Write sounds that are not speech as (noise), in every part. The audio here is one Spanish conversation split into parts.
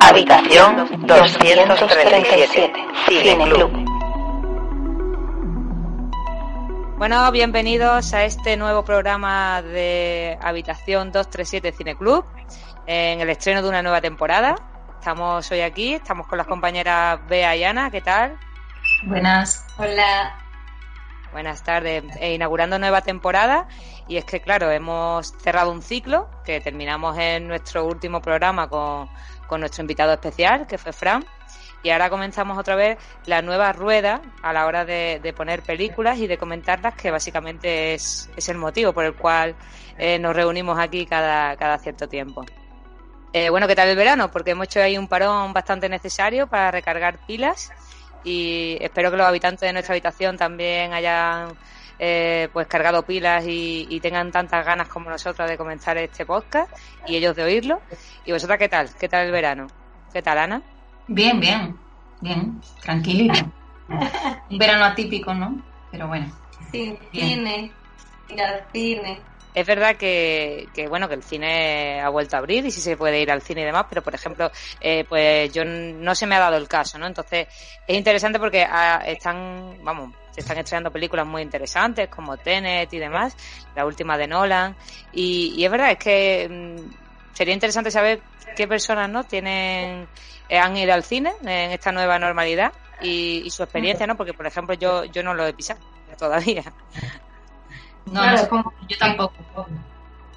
Habitación 237, Cine Club. Bueno, bienvenidos a este nuevo programa de Habitación 237 Cine Club, en el estreno de una nueva temporada. Estamos hoy aquí, estamos con las compañeras Bea y Ana, ¿qué tal? Buenas. Hola. Buenas tardes. E inaugurando nueva temporada y es que, claro, hemos cerrado un ciclo que terminamos en nuestro último programa con, con nuestro invitado especial, que fue Fran. Y ahora comenzamos otra vez la nueva rueda a la hora de, poner películas y de comentarlas, que básicamente es, es el motivo por el cual eh, nos reunimos aquí cada, cada cierto tiempo. Eh, bueno, ¿qué tal el verano? Porque hemos hecho ahí un parón bastante necesario para recargar pilas y espero que los habitantes de nuestra habitación también hayan eh, pues cargado pilas y, y, tengan tantas ganas como nosotros de comenzar este podcast y ellos de oírlo. ¿Y vosotras qué tal? ¿Qué tal el verano? ¿Qué tal, Ana? Bien, bien, bien, tranquilito. (laughs) Un verano atípico, ¿no? Pero bueno. Sin cine, ir al cine. Es verdad que, que, bueno que el cine ha vuelto a abrir y sí se puede ir al cine y demás, pero por ejemplo, eh, pues yo no se me ha dado el caso, ¿no? Entonces es interesante porque ah, están, vamos, se están estrenando películas muy interesantes como Tenet y demás, la última de Nolan y, es verdad es que mmm, sería interesante saber qué personas no tienen eh, han ido al cine en esta nueva normalidad y, y su experiencia, ¿no? Porque por ejemplo yo yo no lo he pisado (laughs) todavía. No, claro, no, como, yo tampoco.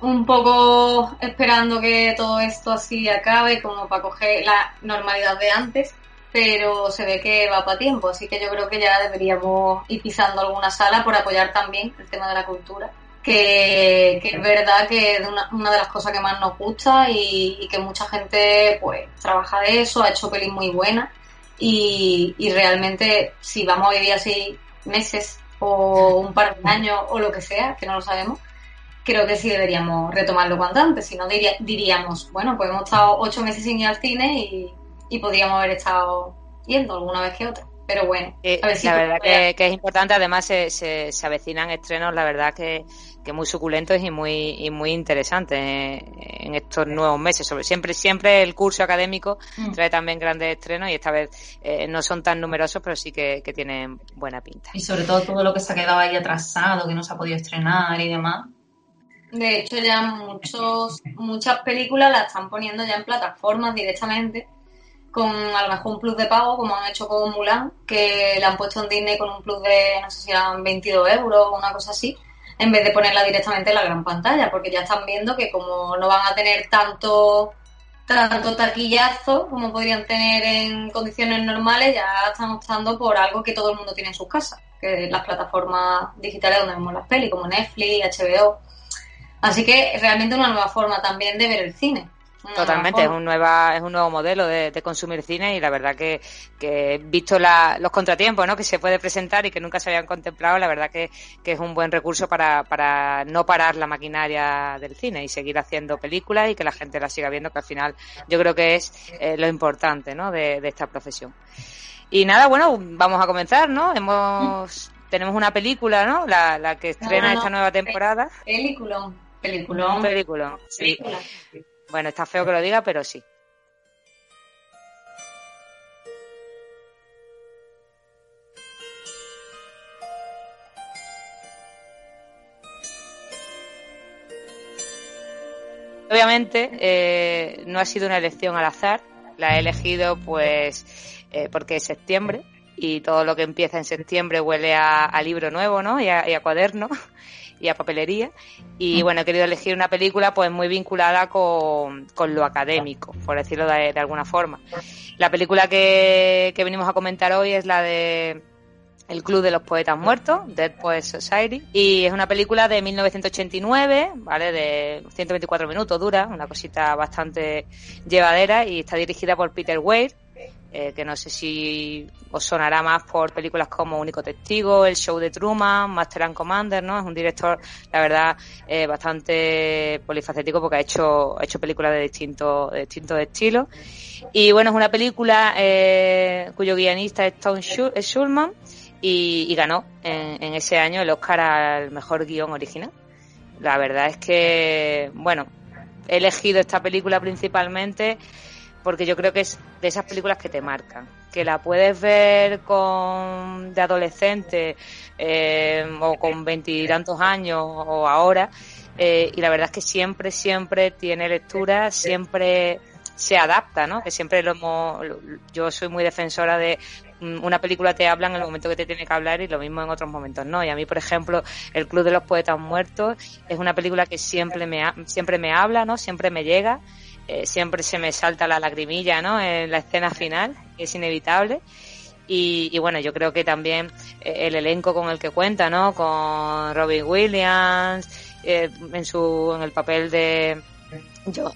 Un poco esperando que todo esto así acabe, como para coger la normalidad de antes, pero se ve que va para tiempo, así que yo creo que ya deberíamos ir pisando alguna sala por apoyar también el tema de la cultura, que, es verdad que es una, una, de las cosas que más nos gusta y, y, que mucha gente pues trabaja de eso, ha hecho pelis muy buenas y, y realmente si vamos a vivir así meses o un par de años o lo que sea, que no lo sabemos, creo que sí deberíamos retomarlo cuanto antes. Si no, diría, diríamos, bueno, pues hemos estado ocho meses sin ir al cine y, y podríamos haber estado yendo alguna vez que otra. Pero bueno, a ver si la verdad que, que, es importante. Además, se, se, se, avecinan estrenos, la verdad que, que muy suculentos y muy y muy interesantes en estos nuevos meses. Sobre siempre siempre el curso académico mm. trae también grandes estrenos y esta vez eh, no son tan numerosos, pero sí que, que tienen buena pinta. Y sobre todo todo lo que se ha quedado ahí atrasado, que no se ha podido estrenar y demás. De hecho, ya muchos muchas películas las están poniendo ya en plataformas directamente con a lo mejor un plus de pago, como han hecho con Mulan, que le han puesto en Disney con un plus de, no sé si eran 22 euros o una cosa así, en vez de ponerla directamente en la gran pantalla, porque ya están viendo que como no van a tener tanto tanto taquillazo como podrían tener en condiciones normales, ya están optando por algo que todo el mundo tiene en sus casas, que es las plataformas digitales donde vemos las pelis, como Netflix, HBO. Así que realmente una nueva forma también de ver el cine. Totalmente, es un, nueva, es un nuevo modelo de, de consumir cine y la verdad que, que visto la, los contratiempos ¿no? que se puede presentar y que nunca se habían contemplado, la verdad que, que es un buen recurso para, para no parar la maquinaria del cine y seguir haciendo películas y que la gente la siga viendo, que al final yo creo que es eh, lo importante ¿no? de, de esta profesión. Y nada, bueno, vamos a comenzar, ¿no? Hemos, tenemos una película, ¿no? La, la que estrena no, no, esta nueva temporada. Peliculón. Peliculón. Peliculón, sí. Bueno, está feo que lo diga, pero sí. Obviamente eh, no ha sido una elección al azar, la he elegido pues eh, porque es septiembre y todo lo que empieza en septiembre huele a, libro nuevo, ¿no? Y a cuaderno y a papelería. Y bueno, he querido elegir una película pues muy vinculada con, con lo académico, por decirlo de, de alguna forma. La película que, que, venimos a comentar hoy es la de El Club de los Poetas Muertos, Dead Poets Society, y es una película de 1989, ¿vale? De 124 minutos dura, una cosita bastante llevadera, y está dirigida por Peter Weir, eh, que no sé si os sonará más por películas como Único Testigo, El Show de Truman, Master and Commander, ¿no? Es un director, la verdad, eh, bastante polifacético porque ha hecho, ha hecho películas de distintos, de distintos estilos. Y bueno, es una película eh, cuyo guionista es Tom Schulman y, y ganó en, en ese año el Oscar al mejor guion original. La verdad es que, bueno, he elegido esta película principalmente porque yo creo que es de esas películas que te marcan, que la puedes ver con de adolescente eh, o con veintitantos años o ahora eh, y la verdad es que siempre, siempre tiene lectura, siempre se adapta, ¿no? Que siempre lo hemos, yo soy muy defensora de mm, una película te habla en el momento que te tiene que hablar y lo mismo en otros momentos no. Y a mí, por ejemplo, El Club de los Poetas Muertos es una película que siempre me, siempre me habla, ¿no? Siempre me llega eh, siempre se me salta la lagrimilla, ¿no? En la escena final, es inevitable. Y, bueno, yo creo que también eh, el elenco con el que cuenta, ¿no? Con Robin Williams, eh, en su, en el papel de,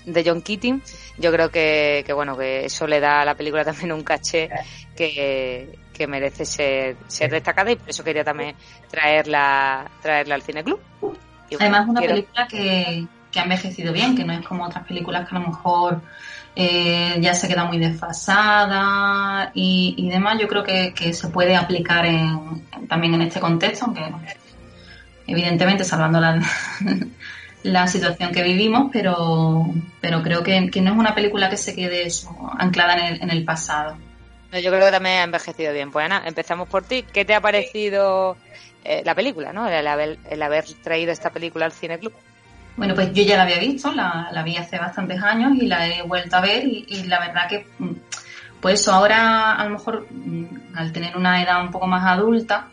de John Keating, yo creo que, que, bueno, que eso le da a la película también un caché que, que merece ser, ser destacada y por eso quería también traerla, traerla al Cine Club. Además, una película que, que ha envejecido bien, que no es como otras películas que a lo mejor eh, ya se queda muy desfasada y, demás. Yo creo que, se puede aplicar en, también en este contexto, aunque evidentemente salvando la, (laughs) situación que vivimos, pero, pero creo que, no es una película que se quede anclada en el, en el pasado. Yo creo que también ha envejecido bien. Pues Ana, empezamos por ti. ¿Qué te ha parecido eh, la película, ¿no? el haber traído esta película al Cine Club? Bueno, pues yo ya la había visto, la, la vi hace bastantes años y la he vuelto a ver y, la verdad que, mm, pues ahora a lo mejor mm, al tener una edad un poco más adulta,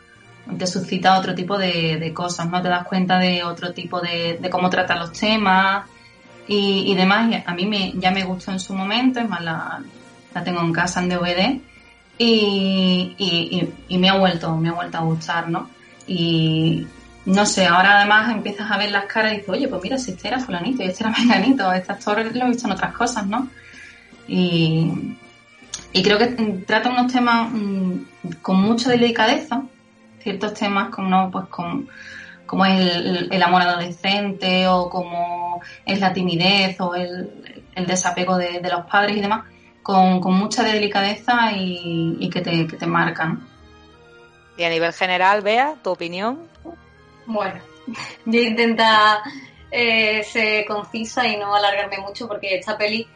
te suscita otro tipo de, cosas, ¿no? Te das cuenta de otro tipo de, de cómo tratan los temas y, y, demás. a mí me, ya me gustó en su momento, es más, la, la tengo en casa en DVD y, y, y, me ha vuelto, me ha vuelto a gustar, ¿no? Y, no sé, ahora además empiezas a ver las caras y dices, oye, pues mira, si este era fulanito y este era (laughs) menganito, este actor lo he visto en otras cosas, ¿no? Y, creo que trata unos temas mm, con mucha delicadeza, ciertos temas como, pues, con, como es el, amor adolescente o como es la timidez o el, desapego de, los padres y demás, con, mucha delicadeza y, que, te, que te marcan. Y a nivel general, Bea, tu opinión. Bueno, (laughs) yo intenta eh, ser concisa y no alargarme mucho porque esta peli,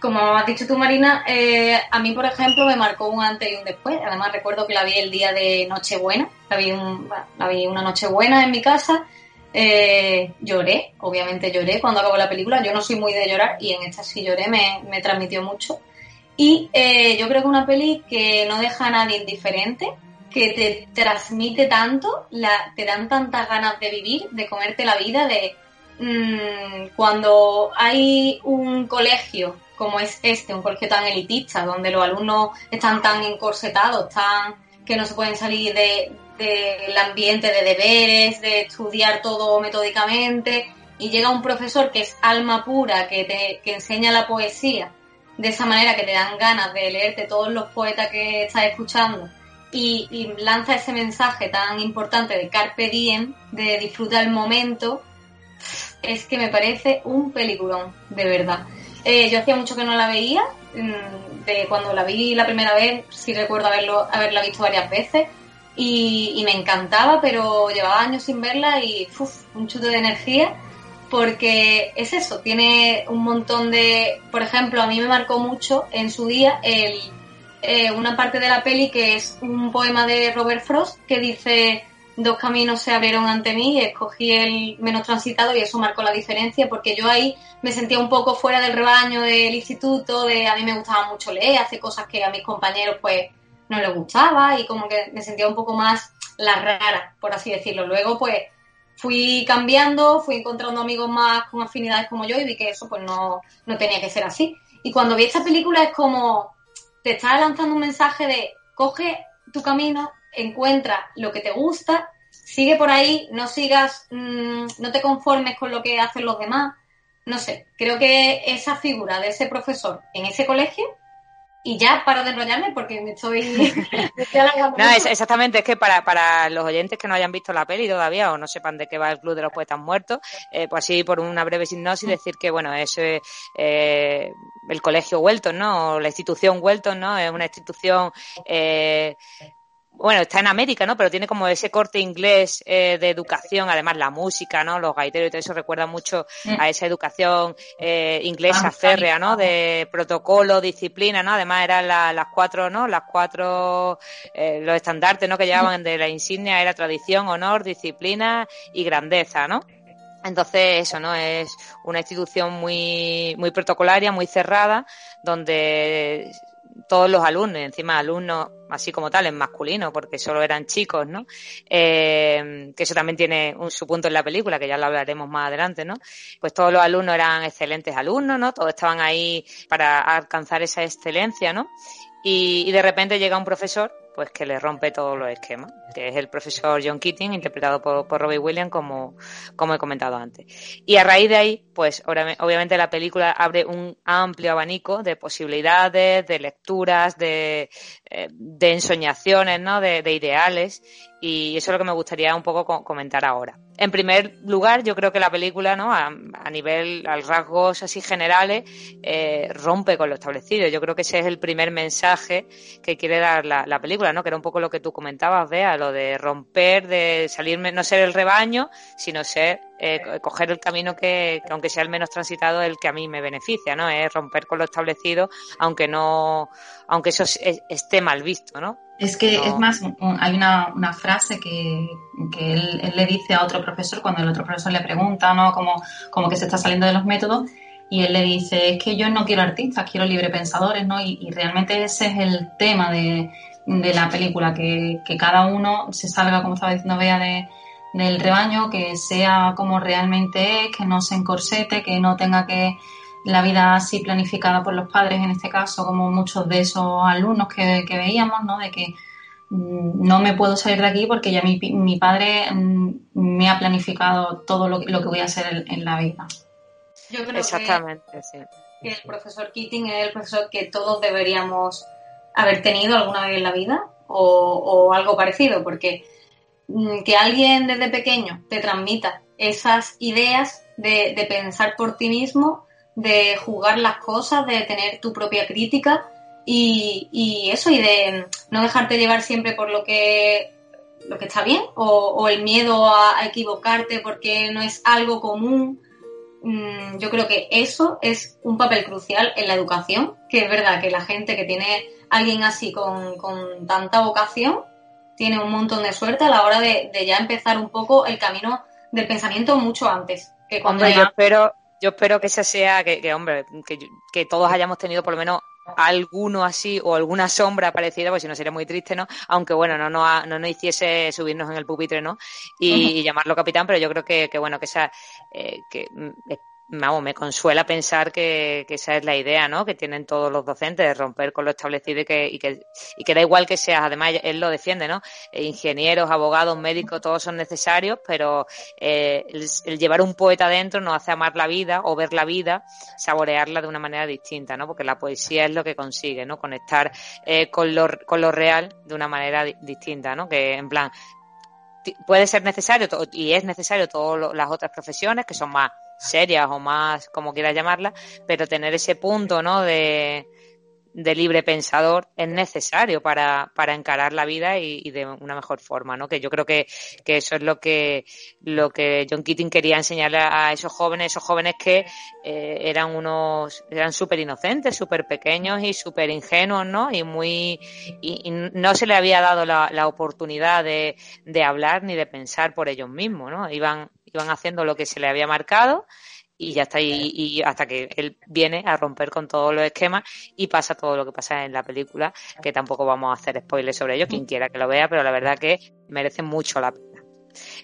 como has dicho tú, Marina, eh, a mí, por ejemplo, me marcó un antes y un después. Además, recuerdo que la vi el día de Nochebuena. La vi, un, la una Nochebuena en mi casa. Eh, lloré, obviamente lloré cuando acabó la película. Yo no soy muy de llorar y en esta sí lloré, me, me transmitió mucho. Y eh, yo creo que una peli que no deja a nadie indiferente, que te transmite tanto, la, te dan tantas ganas de vivir, de comerte la vida, de mm, cuando hay un colegio como es este, un colegio tan elitista, donde los alumnos están tan encorsetados, tan que no se pueden salir del de, ambiente de deberes, de estudiar todo metódicamente, y llega un profesor que es alma pura, que te que enseña la poesía de esa manera que te dan ganas de leerte todos los poetas que estás escuchando y, lanza ese mensaje tan importante de carpe diem, de disfrutar el momento, es que me parece un peliculón, de verdad. Eh, yo hacía mucho que no la veía, mm, de cuando la vi la primera vez, sí recuerdo haberlo, haberla visto varias veces, y, me encantaba, pero llevaba años sin verla y un chute de energía, porque es eso, tiene un montón de, por ejemplo, a mí me marcó mucho en su día el eh, una parte de la peli que es un poema de Robert Frost que dice dos caminos se abrieron ante mí y escogí el menos transitado y eso marcó la diferencia porque yo ahí me sentía un poco fuera del rebaño del instituto, de a mí me gustaba mucho leer, hacer cosas que a mis compañeros pues no les gustaba y como que me sentía un poco más la rara, por así decirlo. Luego pues fui cambiando, fui encontrando amigos más con afinidades como yo y vi que eso pues no, no tenía que ser así. Y cuando vi esta película es como, te está lanzando un mensaje de coge tu camino, encuentra lo que te gusta, sigue por ahí, no sigas, mm, no te conformes con lo que hacen los demás. No sé, creo que esa figura de ese profesor en ese colegio y ya paro de enrollarme porque me estoy... (laughs) no, es, exactamente, es que para, para los oyentes que no hayan visto la peli todavía o no sepan de qué va el Club de los Poetas Muertos, eh, pues así por una breve sinopsis decir que, bueno, es eh, el colegio Welton, ¿no? O la institución Welton, ¿no? Es una institución... Eh, bueno, está en América, ¿no? Pero tiene como ese corte inglés eh, de educación, además la música, ¿no? Los gaiteros y todo eso recuerda mucho a esa educación eh, inglesa Ah, férrea, ¿no? De protocolo, disciplina, ¿no? Además eran la- las cuatro, ¿no? Las cuatro, eh, los estandartes, ¿no? Que llevaban de la insignia era tradición, honor, disciplina y grandeza, ¿no? Entonces, eso, ¿no? Es una institución muy, muy protocolaria, muy cerrada, donde todos los alumnos, encima alumnos así como tal, en masculino, porque solo eran chicos, ¿no? Eh, que eso también tiene un, su punto en la película, que ya lo hablaremos más adelante, ¿no? Pues todos los alumnos eran excelentes alumnos, ¿no? Todos estaban ahí para alcanzar esa excelencia, ¿no? Y, y de repente llega un profesor pues que le rompe todos los esquemas, que es el profesor John Keating, interpretado por, por Robbie Williams, como, como he comentado antes. Y a raíz de ahí, pues obviamente la película abre un amplio abanico de posibilidades, de lecturas, de, eh, de ensoñaciones, ¿no? De, de ideales. Y eso es lo que me gustaría un poco co- comentar ahora. En primer lugar, yo creo que la película, ¿no? A, a nivel, al rasgos así generales, eh, rompe con lo establecido. Yo creo que ese es el primer mensaje que quiere dar la, la película, ¿no? Que era un poco lo que tú comentabas, Bea, lo de romper, de salirme, no ser el rebaño, sino ser, eh, co- coger el camino que, que, aunque sea el menos transitado, el que a mí me beneficia, ¿no? Es romper con lo establecido, aunque no, aunque eso es- es- esté mal visto, ¿no? Es que No. es más, hay una, una frase que, que él, él le dice a otro profesor cuando el otro profesor le pregunta, ¿no? Como, como que se está saliendo de los métodos y él le dice, es que yo no quiero artistas, quiero librepensadores, ¿no? Y, y realmente ese es el tema de, de la película, que, que cada uno se salga, como estaba diciendo Bea, de, del rebaño, que sea como realmente es, que no se encorsete, que no tenga que la vida así planificada por los padres, en este caso, como muchos de esos alumnos que, que veíamos, ¿no? De que mm, no me puedo salir de aquí porque ya mi, pi- mi padre mm, me ha planificado todo lo, que- lo que voy a hacer en, en la vida. Yo creo que, Exactamente, sí. que el profesor Keating es el profesor que todos deberíamos haber tenido alguna vez en la vida o, algo parecido, porque mm, que alguien desde pequeño te transmita esas ideas de, pensar por ti mismo, de jugar las cosas, de tener tu propia crítica y, eso, y de no dejarte llevar siempre por lo que lo que está bien o, el miedo a equivocarte porque no es algo común. Mm, Yo creo que eso es un papel crucial en la educación, que es verdad que la gente que tiene alguien así con, con tanta vocación tiene un montón de suerte a la hora de, de ya empezar un poco el camino del pensamiento mucho antes. Que cuando Hombre, yo espero, yo espero que esa sea, que, que, hombre, que, que todos hayamos tenido por lo menos alguno así o alguna sombra parecida, pues si no sería muy triste, ¿no? Aunque bueno, no, no, no nos hiciese subirnos en el pupitre, ¿no? Y, y llamarlo capitán, pero yo creo que, que bueno, que esa, eh, que, mm, vamos, me consuela pensar que, esa es la idea, ¿no? Que tienen todos los docentes de romper con lo establecido y que, y que, y que da igual que seas, además él lo defiende, ¿no? Eh, Ingenieros, abogados, médicos, todos son necesarios, pero eh, el, llevar un poeta dentro nos hace amar la vida o ver la vida, saborearla de una manera distinta, ¿no? Porque la poesía es lo que consigue, ¿no? Conectar eh, con, lo, con lo real de una manera di- distinta, ¿no? Que en plan, puede ser necesario y es necesario todas las otras profesiones que son más serias o más como quieras llamarlas, pero tener ese punto, ¿no? De, de libre pensador es necesario para, para encarar la vida y, y de una mejor forma, ¿no? Que yo creo que, que eso es lo que, lo que John Keating quería enseñarle a esos jóvenes, esos jóvenes que eh, eran unos, eran súper inocentes, súper pequeños y súper ingenuos, ¿no? Y muy, y, y no se le había dado la, la oportunidad de, de hablar ni de pensar por ellos mismos, ¿no? Iban, iban haciendo lo que se le había marcado y ya está, y, y hasta que él viene a romper con todos los esquemas y pasa todo lo que pasa en la película, que tampoco vamos a hacer spoilers sobre ello, quien quiera que lo vea, pero la verdad que merece mucho la pena.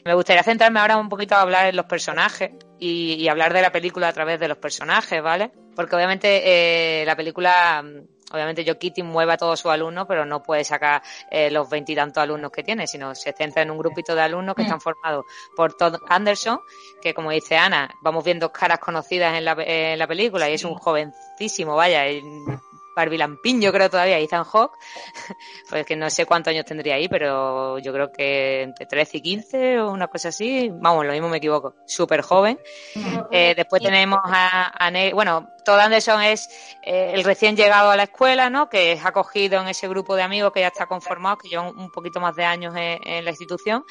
Me gustaría centrarme ahora un poquito a hablar en los personajes y, y hablar de la película a través de los personajes, ¿vale? Porque obviamente eh, la película, obviamente Keating mueve a todos sus alumnos, pero no puede sacar eh, los veintitantos alumnos que tiene, sino se centra en un grupito de alumnos que están formados por Todd Anderson, que como dice Ana, vamos viendo caras conocidas en la, en la película y es un jovencísimo, vaya, el barbilampiño creo todavía, Ethan Hawke, (laughs) pues que no sé cuántos años tendría ahí, pero yo creo que entre 13 y 15 o una cosa así, vamos, lo mismo me equivoco, súper joven. Eh, después tenemos a, a bueno, Todd Anderson es eh, el recién llegado a la escuela, ¿no? Que es acogido en ese grupo de amigos que ya está conformado, que llevan un poquito más de años en, la institución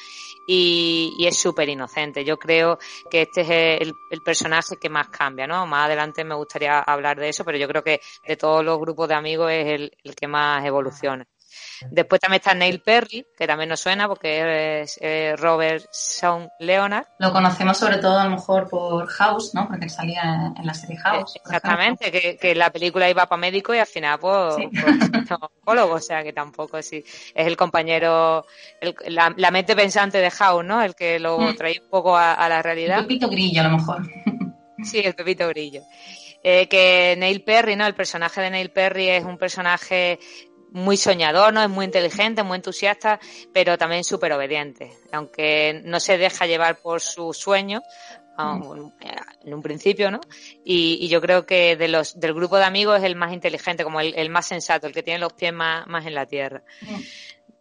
y, es súper inocente. Yo creo que este es el, personaje que más cambia, ¿no? Más adelante me gustaría hablar de eso, pero yo creo que de todos los grupos de amigos es el que más evoluciona. Después también está Neil Perry, que también nos suena porque es Robert Sean Leonard. Lo conocemos sobre todo a lo mejor por House, ¿no? Porque salía en la serie House. Exactamente, que, que, la película iba para médico y al final pues, sí. pues o sea que tampoco sí. Es el compañero, la, mente pensante de House, ¿no? El que lo mm. trae un poco a, la realidad. El Pepito Grillo a lo mejor. Sí, el Pepito Grillo. Eh, que Neil Perry, ¿no? El personaje de Neil Perry es un personaje muy soñador, ¿no? Es muy inteligente, muy entusiasta, pero también súper obediente. Aunque no se deja llevar por su sueño, en un principio, ¿no? Y, yo creo que de los, del grupo de amigos es el más inteligente, como el, más sensato, el que tiene los pies más, más en la tierra.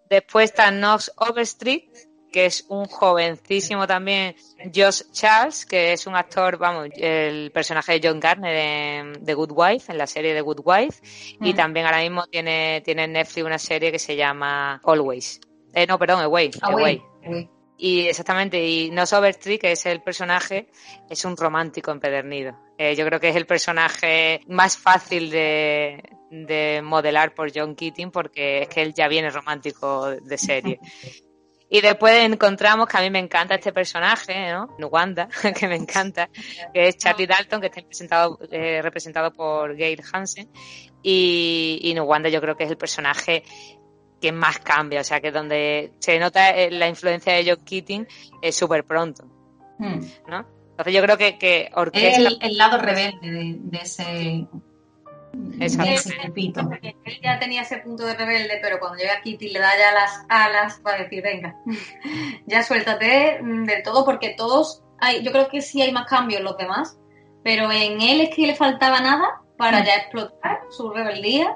Después está Knox Overstreet, que es un jovencísimo también, Josh Charles, que es un actor, vamos, el personaje de John Garner en The Good Wife, en la serie The Good Wife, y también ahora mismo tiene, tiene en Netflix una serie que se llama Always. Eh, no, perdón, Away. Away. Y exactamente, y No Overstreet, que es el personaje, es un romántico empedernido. Eh, yo creo que es el personaje más fácil de, de modelar por John Keating porque es que él ya viene romántico de serie. (laughs) Y después encontramos que a mí me encanta este personaje, ¿no? Nuwanda, (laughs) que me encanta, que es Charlie Dalton, que está representado, eh, representado por Gail Hansen. Y, y Nuwanda yo creo que es el personaje que más cambia, o sea, que donde se nota eh, la influencia de John Keating es súper pronto, hmm. ¿no? Entonces yo creo que, que orquesta... El, el lado rebelde de, de ese Exactamente. Él ya tenía ese punto de rebelde, pero cuando llega Kitty le da ya las alas para decir, venga, (laughs) ya suéltate mm, del todo, porque todos, hay, yo creo que sí hay más cambios en los demás, pero en él es que le faltaba nada para ya explotar su rebeldía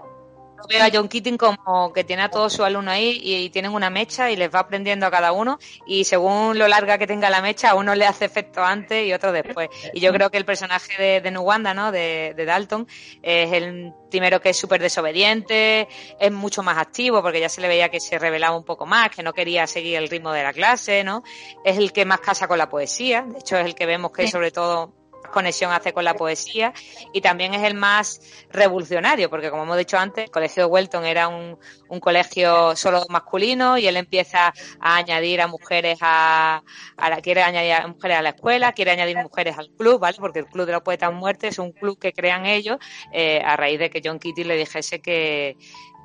veo a John Keating como que tiene a todos sus alumnos ahí y, tienen una mecha y les va aprendiendo a cada uno y según lo larga que tenga la mecha, a uno le hace efecto antes y otro después. Y yo creo que el personaje de, de Nuwanda, ¿no? De, de, Dalton, es el primero que es súper desobediente, es mucho más activo porque ya se le veía que se revelaba un poco más, que no quería seguir el ritmo de la clase, ¿no? Es el que más casa con la poesía, de hecho es el que vemos que sobre todo conexión hace con la poesía y también es el más revolucionario, porque como hemos dicho antes, el colegio de Welton era un, un colegio solo masculino y él empieza a añadir a mujeres a, a la, quiere añadir a mujeres a la escuela, quiere añadir mujeres al club, ¿vale? Porque el Club de los Poetas Muertos es un club que crean ellos eh, a raíz de que John Kitty le dijese que,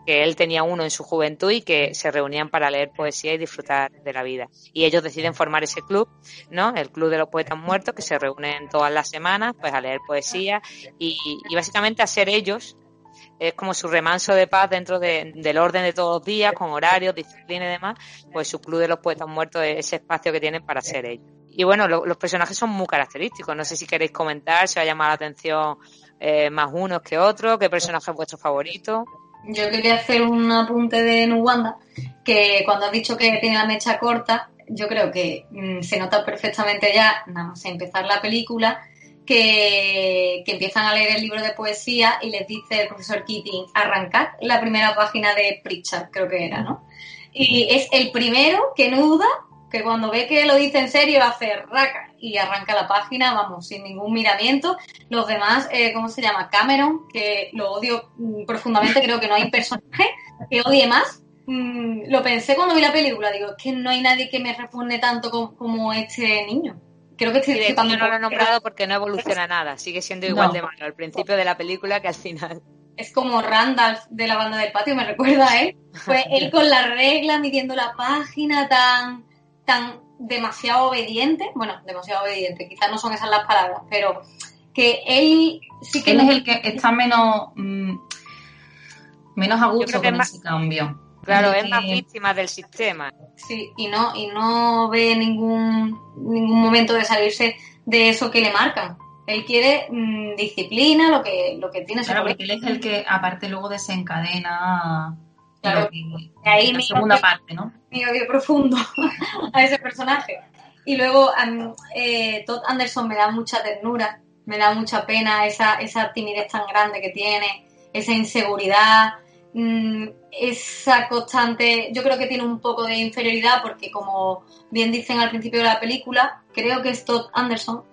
que él tenía uno en su juventud y que se reunían para leer poesía y disfrutar de la vida. Y ellos deciden formar ese club, ¿no? El Club de los Poetas Muertos, que se reúnen todas las semanas, pues a leer poesía y, básicamente a ser ellos es como su remanso de paz dentro del orden de todos los días, con horarios, disciplina y demás, pues su club de los poetas muertos es ese espacio que tienen para ser ellos. Y bueno, los personajes son muy característicos. No sé si queréis comentar, si os ha llamado la atención eh, más unos que otros, qué personaje es vuestro favorito. Yo quería hacer un apunte de Nuwanda, que cuando has dicho que tiene la mecha corta, yo creo que mm, se nota perfectamente ya, nada más empezar la película, que, empiezan a leer el libro de poesía y les dice el profesor Keating, arrancad la primera página de Pritchard, creo que era, ¿no? Y es el primero que no duda, que cuando ve que lo dice en serio hace raca y arranca la página, vamos, sin ningún miramiento. Los demás, eh, ¿cómo se llama? Cameron, que lo odio mm, profundamente, creo que no hay personaje que odie más. Mm, lo pensé cuando vi la película, digo, es que no hay nadie que me responde tanto como, este niño. Creo que estoy no lo he nombrado porque no evoluciona nada, sigue siendo igual de malo al principio de la película que al final. Es como Randall de la banda del patio, me recuerda a él. (laughs) Fue él con la regla, midiendo la página, tan, tan demasiado obediente, bueno, demasiado obediente, quizás no son esas las palabras, pero que él sí que... Él es el que está menos, mm, menos a gusto con ese cambio. Claro, es más víctima del sistema. Sí, y no, y no ve ningún, ningún momento de salirse de eso que le marcan. Él quiere mm, disciplina, lo que, lo que tiene Claro, porque él es el que aparte luego desencadena Claro, ahí mi segunda parte, ¿no? Mi odio profundo (laughs) a ese personaje. Y luego eh, Todd Anderson me da mucha ternura me da mucha pena esa, esa timidez tan grande que tiene, esa inseguridad, mm, esa constante, yo creo que tiene un poco de inferioridad porque como bien dicen al principio de la película, creo que es Todd Anderson,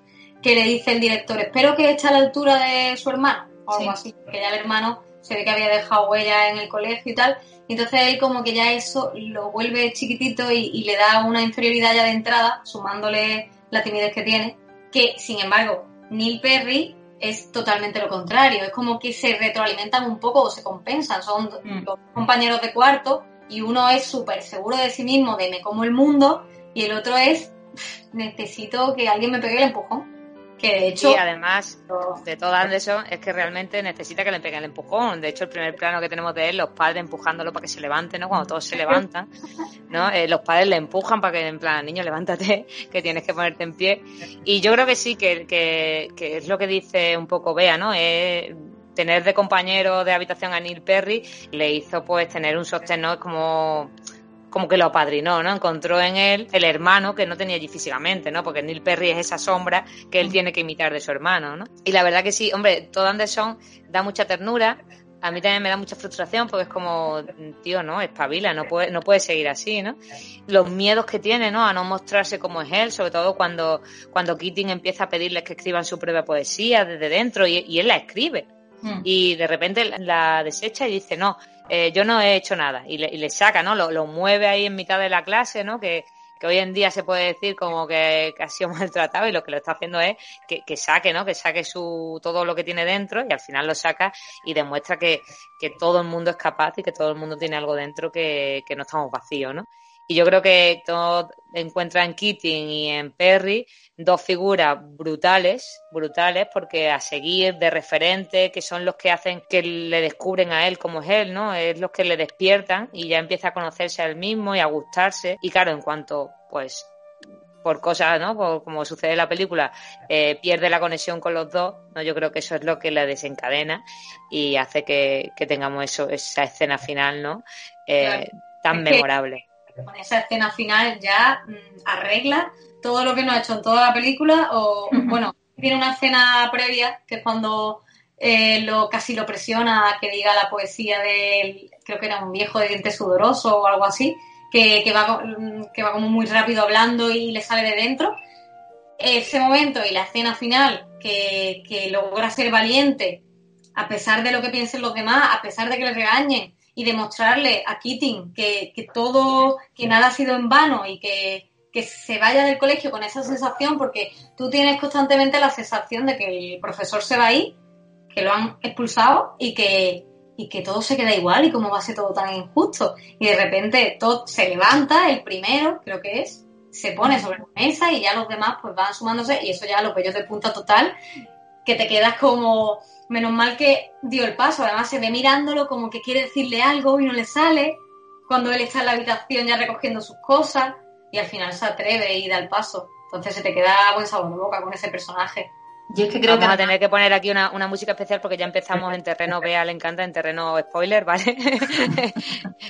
que le dice el director, espero que esté a la altura de su hermano, o algo así, porque ya el hermano se ve que había dejado huella en el colegio y tal, y entonces él como que ya eso lo vuelve chiquitito y, y le da una inferioridad ya de entrada, sumándole la timidez que tiene, que sin embargo Neil Perry es totalmente lo contrario, es como que se retroalimentan un poco o se compensan, son Mm. los compañeros de cuarto y uno es súper seguro de sí mismo, de me como el mundo, y el otro es "Pff, necesito que alguien me pegue el empujón. Que de hecho, Y además de todo Anderson es que realmente necesita que le peguen el empujón. De hecho, el primer plano que tenemos de él, los padres empujándolo para que se levante, ¿no? Cuando todos se levantan, ¿no? Eh, los padres le empujan para que, en plan, niño, levántate, (laughs) que tienes que ponerte en pie. Y yo creo que sí, que, que, que es lo que dice un poco Bea, ¿no? Es tener de compañero de habitación a Neil Perry le hizo pues tener un sostén, ¿no? Es como como que lo apadrinó, ¿no? Encontró en él el hermano que no tenía allí físicamente, ¿no? Porque Neil Perry es esa sombra que él tiene que imitar de su hermano, ¿no? Y la verdad que sí, hombre, Todd Anderson da mucha ternura, a mí también me da mucha frustración porque es como, tío, no, espabila, no puede, no puede seguir así, ¿no? Los miedos que tiene, ¿no? A no mostrarse como es él, sobre todo cuando, cuando Keating empieza a pedirles que escriban su propia poesía desde dentro y, y él la escribe. Mm. Y de repente la desecha y dice, no, eh, yo no he hecho nada. Y le, y le saca, ¿no? Lo, lo mueve ahí en mitad de la clase, ¿no? Que, que hoy en día se puede decir como que, que ha sido (laughs) maltratado y lo que lo está haciendo es que, que saque, ¿no? Que saque su, todo lo que tiene dentro y al final lo saca y demuestra que, que todo el mundo es capaz y que todo el mundo tiene algo dentro que, que no estamos vacíos, ¿no? Y yo creo que Todd encuentra en Keating y en Perry dos figuras brutales, brutales, porque a seguir de referente, que son los que hacen que le descubren a él como es él, ¿no? Es los que le despiertan y ya empieza a conocerse a él mismo y a gustarse. Y claro, en cuanto, pues, por cosas, ¿no? Por, como sucede en la película, eh, pierde la conexión con los dos, ¿no? Yo creo que eso es lo que le desencadena y hace que, que tengamos eso, esa escena final, ¿no? Eh, Claro. tan memorable. Con esa escena final ya mm, arregla todo lo que no ha hecho en toda la película o bueno tiene una escena previa que es cuando eh, lo casi lo presiona a que diga la poesía del creo que era un viejo de dientes sudoroso o algo así que, que va mm, que va como muy rápido hablando y le sale de dentro. Ese momento y la escena final que, que logra ser valiente a pesar de lo que piensen los demás a pesar de que le regañen y demostrarle a Keating que, que todo, que nada ha sido en vano y que, que se vaya del colegio con esa sensación, porque tú tienes constantemente la sensación de que el profesor se va ahí, que lo han expulsado y que, y que todo se queda igual y cómo va a ser todo tan injusto. Y de repente todo se levanta, el primero, creo que es, se pone sobre la mesa y ya los demás pues van sumándose y eso ya los vellos de punta total, que te quedas como, menos mal que dio el paso, además se ve mirándolo como que quiere decirle algo y no le sale, cuando él está en la habitación ya recogiendo sus cosas y al final se atreve y da el paso. Entonces se te queda buen sabor de boca con ese personaje. Yo es que creo Vamos que a tener que poner aquí una, una música especial porque ya empezamos en terreno, Bea le encanta, en terreno spoiler, ¿vale? (laughs)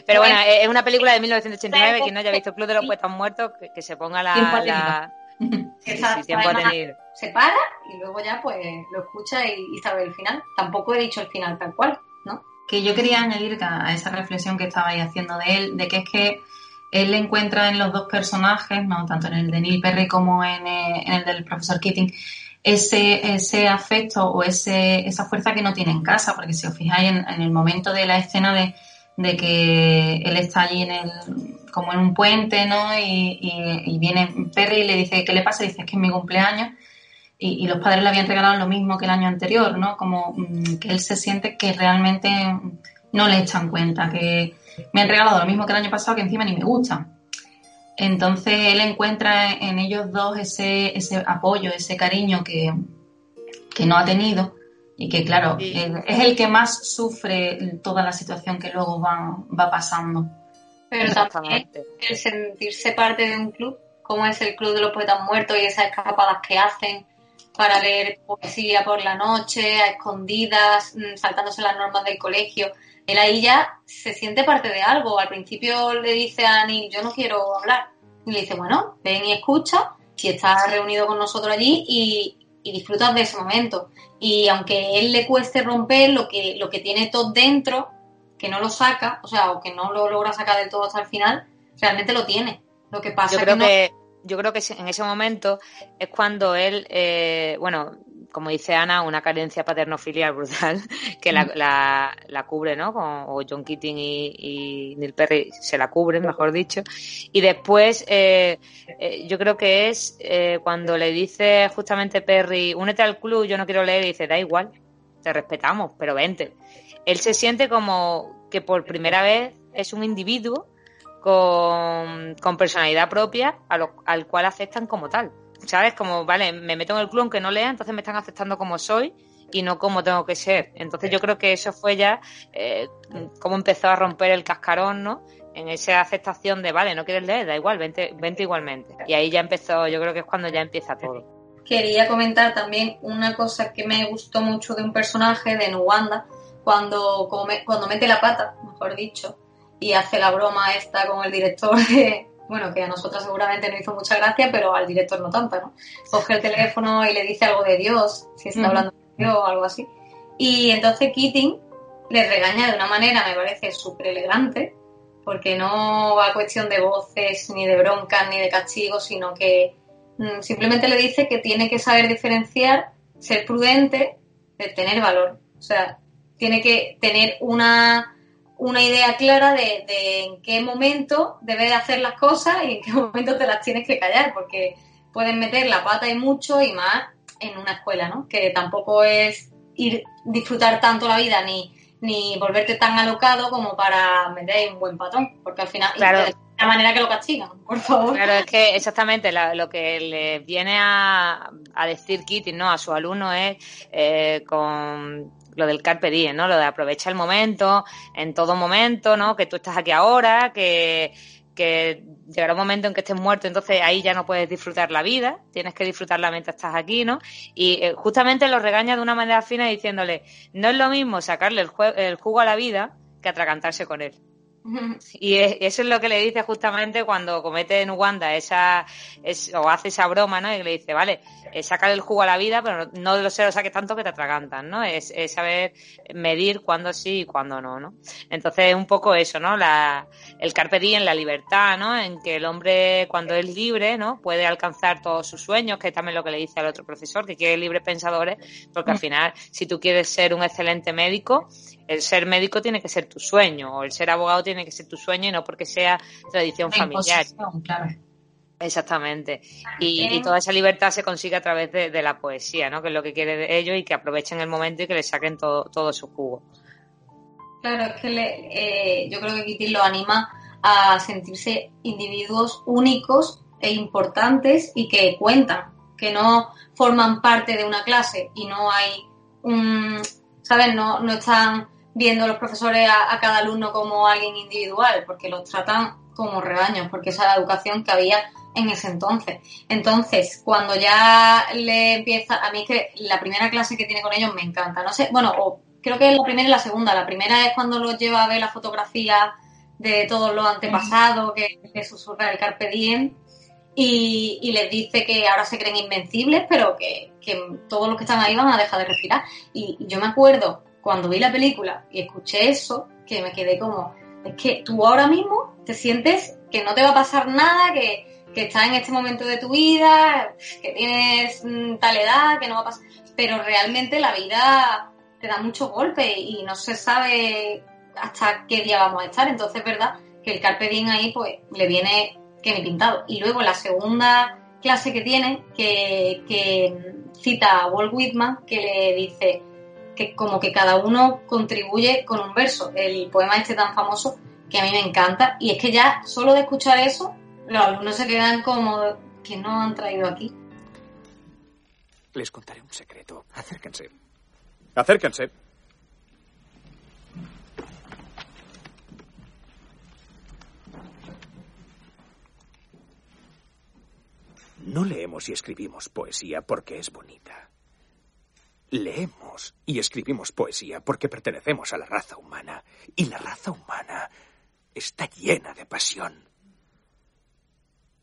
Pero bueno, es una película de 1989, quien no haya visto Club de los Puestos Muertos, que, que se ponga la... Sí, sí, tiempo además. Se para y luego ya pues lo escucha y, y sabe el final. Tampoco he dicho el final tal cual, ¿no? que yo quería añadir a esa reflexión que estabais haciendo de él, de que es que él encuentra en los dos personajes, no tanto en el de Neil Perry como en, eh, en el del profesor Keating, ese, ese afecto o ese, esa fuerza que no tiene en casa, porque si os fijáis en, en el momento de la escena de, de que él está allí en el, como en un puente, ¿no? Y, y- y viene Perry y le dice, ¿qué le pasa? Y dice, es que es mi cumpleaños. Y, y los padres le habían regalado lo mismo que el año anterior, ¿no? Como mm, que él se siente que realmente no le echan cuenta, que me han regalado lo mismo que el año pasado, que encima ni me gustan. Entonces él encuentra en ellos dos ese, ese apoyo, ese cariño que, que no ha tenido y que, claro, Sí. es el que más sufre toda la situación que luego va, va pasando. Pero también el sentirse parte de un club, como es el Club de los Poetas Muertos y esas escapadas que hacen para leer poesía por la noche, a escondidas, mm, saltándose las normas del colegio. Él ahí ya se siente parte de algo. Al principio le dice a Annie, yo no quiero hablar. Y le dice, bueno, ven y escucha, si estás reunido con nosotros allí y, y disfrutas de ese momento. Y aunque él le cueste romper lo que, lo que tiene todo dentro, que no lo saca, o sea, o que no lo logra sacar del todo hasta el final, realmente lo tiene. Lo que pasa yo creo que, yo creo que en ese momento es cuando él, eh, bueno, como dice Ana, una carencia paterno-filial brutal (laughs) que la, la, la, cubre, ¿no? o John Keating y, y, Neil Perry se la cubren, mejor dicho. Y después, eh, eh, yo creo que es eh, cuando le dice justamente Perry, únete al club, yo no quiero leer, y dice, da igual, te respetamos, pero vente. Él se siente como que por primera vez es un individuo con, con personalidad propia a lo, al cual aceptan como tal. ¿sabes? Como, vale, me meto en el club aunque no lea, entonces me están aceptando como soy y no como tengo que ser. Entonces yo creo que eso fue ya eh, como empezó a romper el cascarón, ¿no? En esa aceptación de, vale, no quieres leer, da igual, vente, vente igualmente. Y ahí ya empezó, yo creo que es cuando ya empieza todo. Quería comentar también una cosa que me gustó mucho de un personaje de Nuwanda, cuando, cuando mete la pata, mejor dicho, y hace la broma esta con el director de, bueno, que a nosotras seguramente no hizo mucha gracia, pero al director no tanto, ¿no? Coge el teléfono y le dice algo de Dios, si está hablando de Dios o algo así. Y entonces Keating le regaña de una manera, me parece, súper elegante, porque no va a cuestión de voces, ni de broncas, ni de castigos, sino que mm, simplemente le dice que tiene que saber diferenciar, ser prudente, de tener valor. O sea, tiene que tener una una idea clara de, en qué momento debes de hacer las cosas y en qué (laughs) momento te las tienes que callar, porque pueden meter la pata y mucho y más en una escuela, ¿no? Que tampoco es ir disfrutar tanto la vida ni, ni volverte tan alocado como para meter un buen patón, porque al final claro. de la manera que lo castigan, (laughs) por favor. Claro, es que exactamente lo que le viene a, decir Kitty, ¿no? A su alumno es eh, con lo del carpe diem, ¿no? Lo de aprovechar el momento, en todo momento, ¿no? Que tú estás aquí ahora, que, que llegará un momento en que estés muerto, entonces ahí ya no puedes disfrutar la vida, tienes que disfrutarla mientras estás aquí, ¿no? Y eh, justamente lo regaña de una manera fina diciéndole, no es lo mismo sacarle el, el jugo a la vida que atragantarse con él. (laughs) Y eso es lo que le dice justamente cuando comete en Uganda esa, o hace esa broma, ¿no? Y le dice, vale, es sacar el jugo a la vida, pero no de los se lo saques tanto que te atragantan, ¿no? Es, saber medir cuándo sí y cuándo no, ¿no? Entonces es un poco eso, ¿no? La, el carpe diem, la libertad, ¿no? En que el hombre cuando es libre, ¿no? Puede alcanzar todos sus sueños, que es también lo que le dice al otro profesor, que quiere libres pensadores, porque al mm. final, si tú quieres ser un excelente médico, el ser médico tiene que ser tu sueño, o el ser abogado tiene que ser tu sueño y no porque sea tradición familiar. Exactamente. Y, toda esa libertad se consigue a través de, la poesía, ¿no? Que es lo que quiere de ellos y que aprovechen el momento y que le saquen todo, todo su jugo. Claro, es que eh, yo creo que Kitty lo anima a sentirse individuos únicos e importantes y que cuentan, que no forman parte de una clase y no hay un, ¿sabes? No, no están viendo los profesores a, cada alumno como alguien individual, porque los tratan como rebaños, porque esa es la educación que había en ese entonces. Entonces, cuando ya le empieza, a mí es que la primera clase que tiene con ellos me encanta, no sé, bueno, o creo que es la primera y la segunda, la primera es cuando los lleva a ver la fotografía de todos los antepasados, que, que susurra el Carpe Diem, y, y, les dice que ahora se creen invencibles, pero que, que todos los que están ahí van a dejar de respirar. Y yo me acuerdo cuando vi la película y escuché eso, que me quedé como, es que tú ahora mismo te sientes que no te va a pasar nada, que, que estás en este momento de tu vida, que tienes mm, tal edad, que no va a pasar, pero realmente la vida te da muchos golpes y no se sabe hasta qué día vamos a estar, entonces es verdad que el carpe diem ahí pues le viene que ni pintado. Y luego la segunda clase que tiene, que, que cita a Walt Whitman, que le dice, que como que cada uno contribuye con un verso. El poema este tan famoso que a mí me encanta. Y es que ya solo de escuchar eso, los alumnos se quedan como que no han traído aquí. Les contaré un secreto. Acérquense. Acérquense. No leemos y escribimos poesía porque es bonita. Leemos y escribimos poesía porque pertenecemos a la raza humana. Y la raza humana está llena de pasión.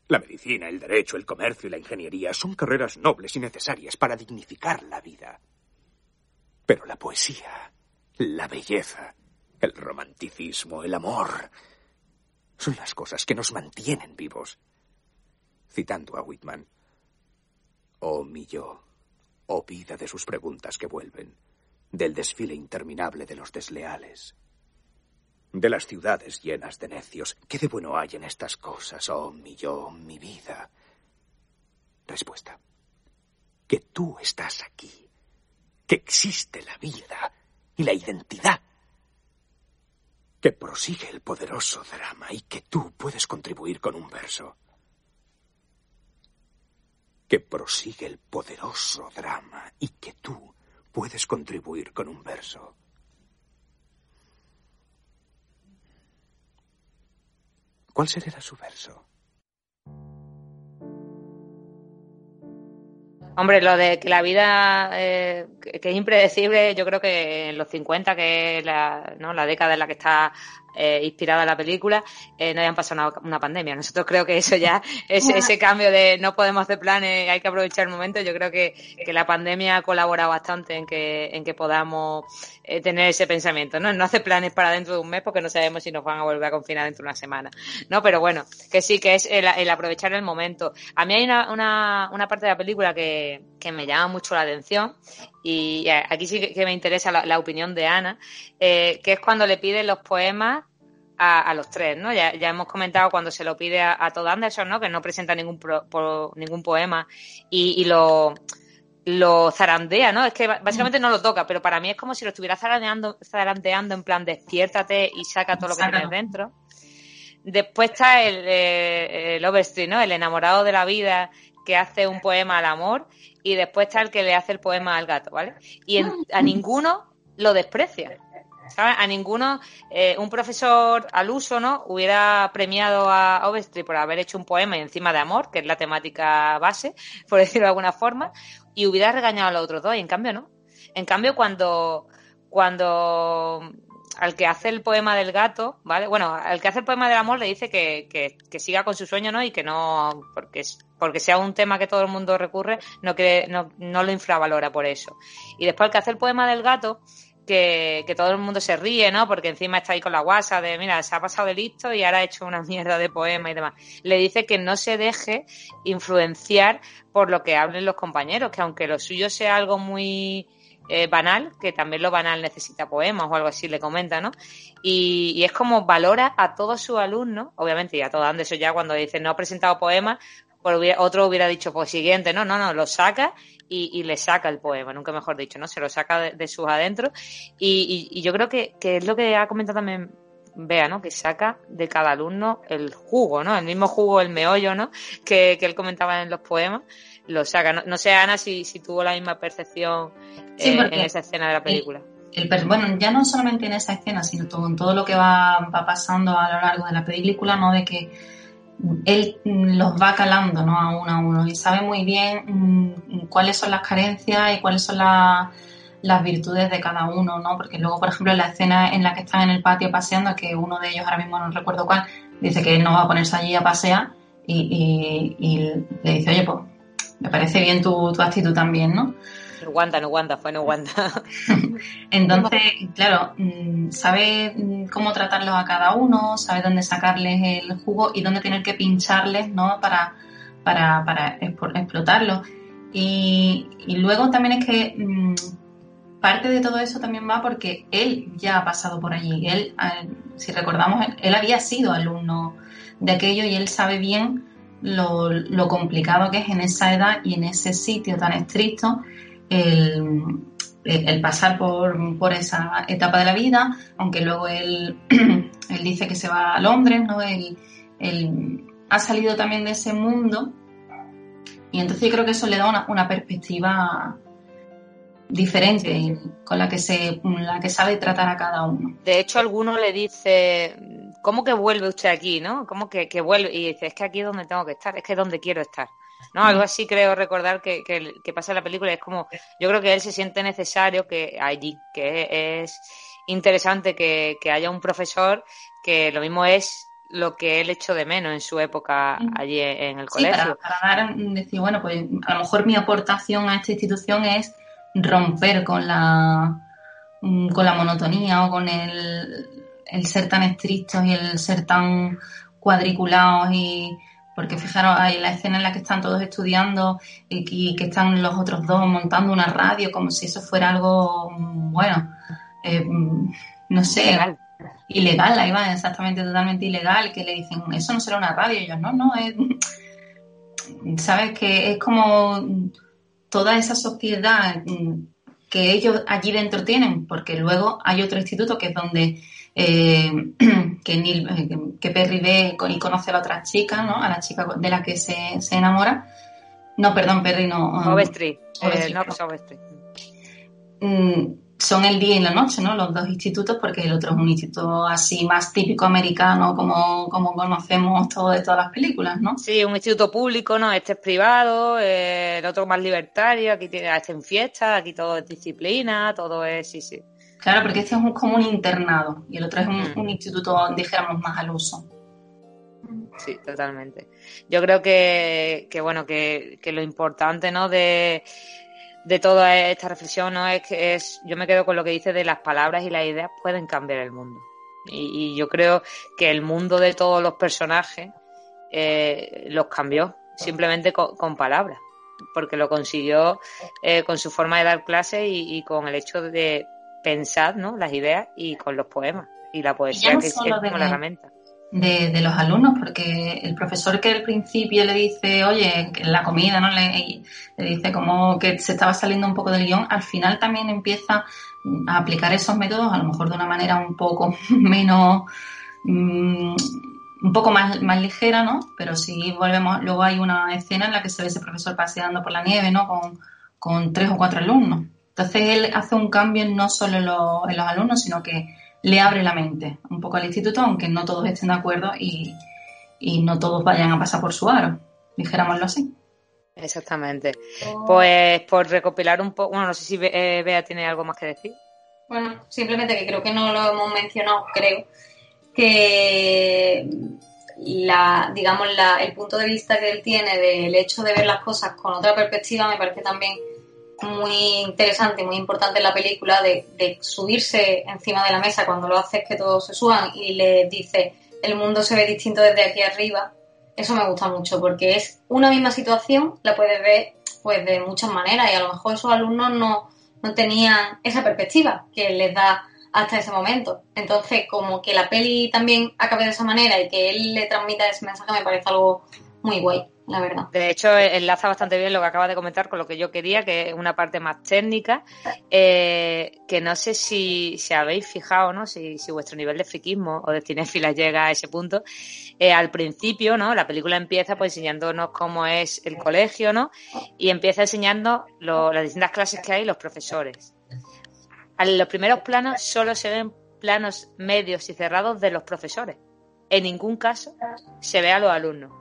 La medicina, el derecho, el comercio y la ingeniería son carreras nobles y necesarias para dignificar la vida. Pero la poesía, la belleza, el romanticismo, el amor, son las cosas que nos mantienen vivos. Citando a Whitman, oh mi yo, oh vida de sus preguntas que vuelven, del desfile interminable de los desleales, de las ciudades llenas de necios. ¿Qué de bueno hay en estas cosas, oh mi yo, mi vida? Respuesta. Que tú estás aquí, que existe la vida y la identidad, que prosigue el poderoso drama y que tú puedes contribuir con un verso. Que prosigue el poderoso drama y que tú puedes contribuir con un verso. ¿Cuál será su verso? Hombre, lo de que la vida eh, que es impredecible, yo creo que en los 50, que es la, ¿no? la década en la que está eh, inspirada la película, eh, no hayan pasado una, pandemia. Nosotros creo que eso ya, (laughs) ese, ese cambio de no podemos hacer planes, hay que aprovechar el momento, yo creo que, que la pandemia ha colaborado bastante en que, en que podamos eh, tener ese pensamiento, ¿no? No hacer planes para dentro de un mes porque no sabemos si nos van a volver a confinar dentro de una semana, ¿no? Pero bueno, que sí, que es el, el aprovechar el momento. A mí hay una, una, una parte de la película que, que me llama mucho la atención y aquí sí que me interesa la, opinión de Ana, eh, que es cuando le piden los poemas a, los tres, ¿no? Ya, ya, hemos comentado cuando se lo pide a, a Todd Anderson, ¿no? Que no presenta ningún, ningún poema y, y lo, lo zarandea, ¿no? Es que básicamente no lo toca, pero para mí es como si lo estuviera zarandeando, zarandeando en plan despiértate y saca todo lo que tienes dentro. Después está el, eh, el Overstreet, ¿no? El enamorado de la vida que hace un poema al amor y después está el que le hace el poema al gato, ¿vale? Y a ninguno lo desprecia. ¿sabes? A ninguno, eh, un profesor al uso, ¿no? Hubiera premiado a Overstreet por haber hecho un poema encima de amor, que es la temática base, por decirlo de alguna forma, y hubiera regañado a los otros dos, y en cambio no. En cambio, cuando, cuando al que hace el poema del gato, ¿vale? Bueno, al que hace el poema del amor le dice que, que, que siga con su sueño, ¿no? Y que no, porque, porque sea un tema que todo el mundo recurre, no, que, no, no lo infravalora por eso. Y después al que hace el poema del gato, que, que, todo el mundo se ríe, ¿no? Porque encima está ahí con la guasa de, mira, se ha pasado de listo y ahora ha hecho una mierda de poema y demás. Le dice que no se deje influenciar por lo que hablen los compañeros, que aunque lo suyo sea algo muy eh, banal, que también lo banal necesita poemas o algo así, le comenta, ¿no? Y, es como valora a todos sus alumnos, obviamente, y a todo eso ya cuando dice no ha presentado poemas, pues otro hubiera dicho, pues siguiente, no, no, no, lo saca y, le saca el poema, nunca mejor dicho, ¿no? Se lo saca de, sus adentros y, yo creo que, que es lo que ha comentado también vea, ¿no? Que saca de cada alumno el jugo, ¿no? El mismo jugo, el meollo, ¿no? Que, que él comentaba en los poemas lo saca. No, sé, Ana, si, si, tuvo la misma percepción eh, en esa escena de la película. bueno, ya no solamente en esa escena, sino todo, en todo lo que va, va, pasando a lo largo de la película, ¿no? De que él los va calando, ¿no? A uno a uno y sabe muy bien mm, cuáles son las carencias y cuáles son las virtudes de cada uno, ¿no? Porque luego, por ejemplo, en la escena en la que están en el patio paseando, que uno de ellos, ahora mismo no recuerdo cuál, dice que él no va a ponerse allí a pasear y, y le dice, oye, pues me parece bien tu, tu actitud también, ¿no? No aguanta, no aguanta, fue no aguanta. (laughs) Entonces, claro, mm, sabe mm, cómo tratarlos a cada uno, sabe dónde sacarles el jugo y dónde tener que pincharles, ¿no? Para, para, para explotarlos. Y, y, luego también es que mm, parte de todo eso también va porque él ya ha pasado por allí. Él, si recordamos, él había sido alumno de aquello y él sabe bien lo, complicado que es en esa edad y en ese sitio tan estricto el, pasar por, esa etapa de la vida, aunque luego él, (clears throat) él dice que se va a Londres, ¿no? Él, ha salido también de ese mundo y entonces yo creo que eso le da una, una perspectiva diferente con la que se la que sabe tratar a cada uno. De hecho, alguno le dice, ¿cómo que vuelve usted aquí, no? ¿Cómo que, que, vuelve? Y dice, es que aquí es donde tengo que estar, es que es donde quiero estar. ¿no? Algo así creo recordar que, que, pasa en la película. Es como, yo creo que él se siente necesario que allí, que es interesante que, que haya un profesor que lo mismo es lo que él echó de menos en su época allí en el Sí, colegio. para, para dar, decir, bueno, pues a lo mejor mi aportación a esta institución es romper con la, mm, con la monotonía o con el, el ser tan estrictos y el ser tan cuadriculados y porque fijaros, hay la escena en la que están todos estudiando y que, y que están los otros dos montando una radio como si eso fuera algo, mm, bueno, eh, mm, no sé, Ilegal. ilegal, ahí va, exactamente, totalmente ilegal, que le dicen, eso no será una radio, y ellos, no, no, es, sabes que es como toda esa sociedad mm, que ellos allí dentro tienen, porque luego hay otro instituto que es donde eh, (clears throat) que, Neil, eh, que- Perry ve y conoce a la otra chica, ¿no? A la chica de la que se, se enamora. No, perdón, Perry no. um, Overstreet. Eh, Overstreet, no, no. pues Overstreet. mm, son el día y la noche, ¿no? Los dos institutos, porque el otro es un instituto así más típico americano, como, como conocemos todo de todas las películas, ¿no? Sí, un instituto público, ¿no? Este es privado, eh, el otro más libertario, aquí tiene, este en fiesta, aquí todo es disciplina, todo es, sí, sí. Claro, porque este es un- como un internado y el otro es un, Mm. un instituto, dijéramos, más al uso. Sí, totalmente. Yo creo que, que bueno, que, que lo importante, ¿no? De, de toda esta reflexión, ¿no? Es que es, yo me quedo con lo que dice de las palabras y las ideas pueden cambiar el mundo. Y, y yo creo que el mundo de todos los personajes eh, los cambió simplemente con, con palabras, porque lo consiguió eh, con su forma de dar clases y, y con el hecho de pensar, ¿no? Las ideas y con los poemas y la poesía no que es como de- la herramienta. de, de los alumnos, porque el profesor que al principio le dice, oye, la comida, ¿no? Le, y le dice como que se estaba saliendo un poco del guion, al final también empieza a aplicar esos métodos, a lo mejor de una manera un poco (laughs) menos, mm, un poco más, más ligera, ¿no? Pero sí volvemos, luego hay una escena en la que se ve ese profesor paseando por la nieve, ¿no? Con, con tres o cuatro alumnos. Entonces él hace un cambio no solo en los, en los alumnos, sino que le abre la mente un poco al instituto, aunque no todos estén de acuerdo y, y no todos vayan a pasar por su aro, dijéramoslo así. Exactamente. Pues por recopilar un poco, bueno, no sé si Be- eh, Bea tiene algo más que decir. Bueno, simplemente que creo que no lo hemos mencionado, creo, que la, digamos, la, el punto de vista que él tiene del hecho de ver las cosas con otra perspectiva me parece también muy interesante muy importante en la película de, de subirse encima de la mesa cuando lo hace es que todos se suban y le dice el mundo se ve distinto desde aquí arriba. Eso me gusta mucho porque es una misma situación, la puedes ver pues de muchas maneras y a lo mejor esos alumnos no, no tenían esa perspectiva que les da hasta ese momento. Entonces, como que la peli también acabe de esa manera y que él le transmita ese mensaje me parece algo muy guay, De hecho, enlaza bastante bien lo que acaba de comentar con lo que yo quería, que es una parte más técnica, eh, que no sé si, si habéis fijado, ¿no? Si, si vuestro nivel de friquismo o de cinéfila llega a ese punto. Eh, al principio, ¿no? La película empieza pues enseñándonos cómo es el colegio, ¿no? Y empieza enseñando lo- las distintas clases que hay los profesores. En los primeros planos solo se ven planos medios y cerrados de los profesores. En ningún caso se ve a los alumnos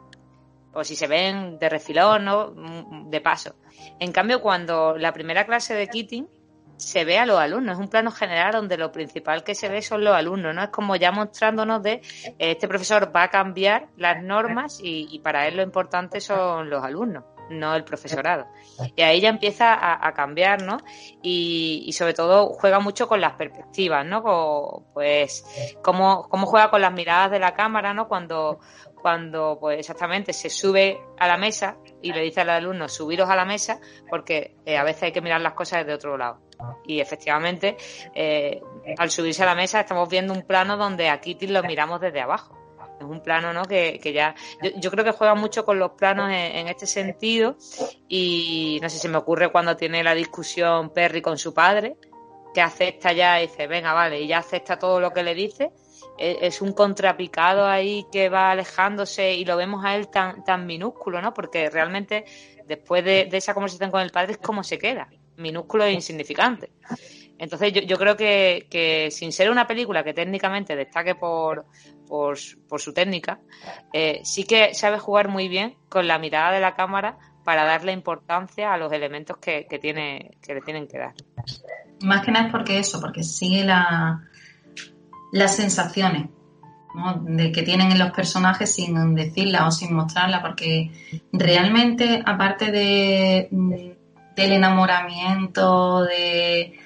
o si se ven de refilón, ¿no? Mm, De paso. En cambio, cuando la primera clase de Keating se ve a los alumnos, es un plano general donde lo principal que se ve son los alumnos, ¿no? Es como ya mostrándonos de eh, este profesor va a cambiar las normas y, para él lo importante son los alumnos, no el profesorado. Y ahí ya empieza a, cambiar, ¿no? Y, y sobre todo juega mucho con las perspectivas, ¿no? Pues cómo, cómo juega con las miradas de la cámara, ¿no? Cuando, cuando pues exactamente se sube a la mesa y le dice al alumno subiros a la mesa porque eh, a veces hay que mirar las cosas desde otro lado. Y efectivamente, eh, al subirse a la mesa estamos viendo un plano donde a Kitty lo miramos desde abajo. Es un plano, ¿no? Que, que ya. Yo, yo creo que juega mucho con los planos en, en este sentido. Y no sé, se me ocurre cuando tiene la discusión Perry con su padre, que acepta ya y dice, venga, vale, y ya acepta todo lo que le dice. E- Es un contrapicado ahí que va alejándose y lo vemos a él tan, tan minúsculo, ¿no? Porque realmente después de, de esa conversación con el padre es como se queda, minúsculo e insignificante. Entonces yo, yo creo que, que sin ser una película que técnicamente destaque por, por, su- técnica, eh, sí que sabe jugar muy bien con la mirada de la cámara para darle importancia a los elementos que, que tiene, que le tienen que dar. Más que nada es porque eso, porque sigue la, las sensaciones. de que tienen en los personajes sin decirla o sin mostrarla, porque realmente, aparte de, del enamoramiento, de...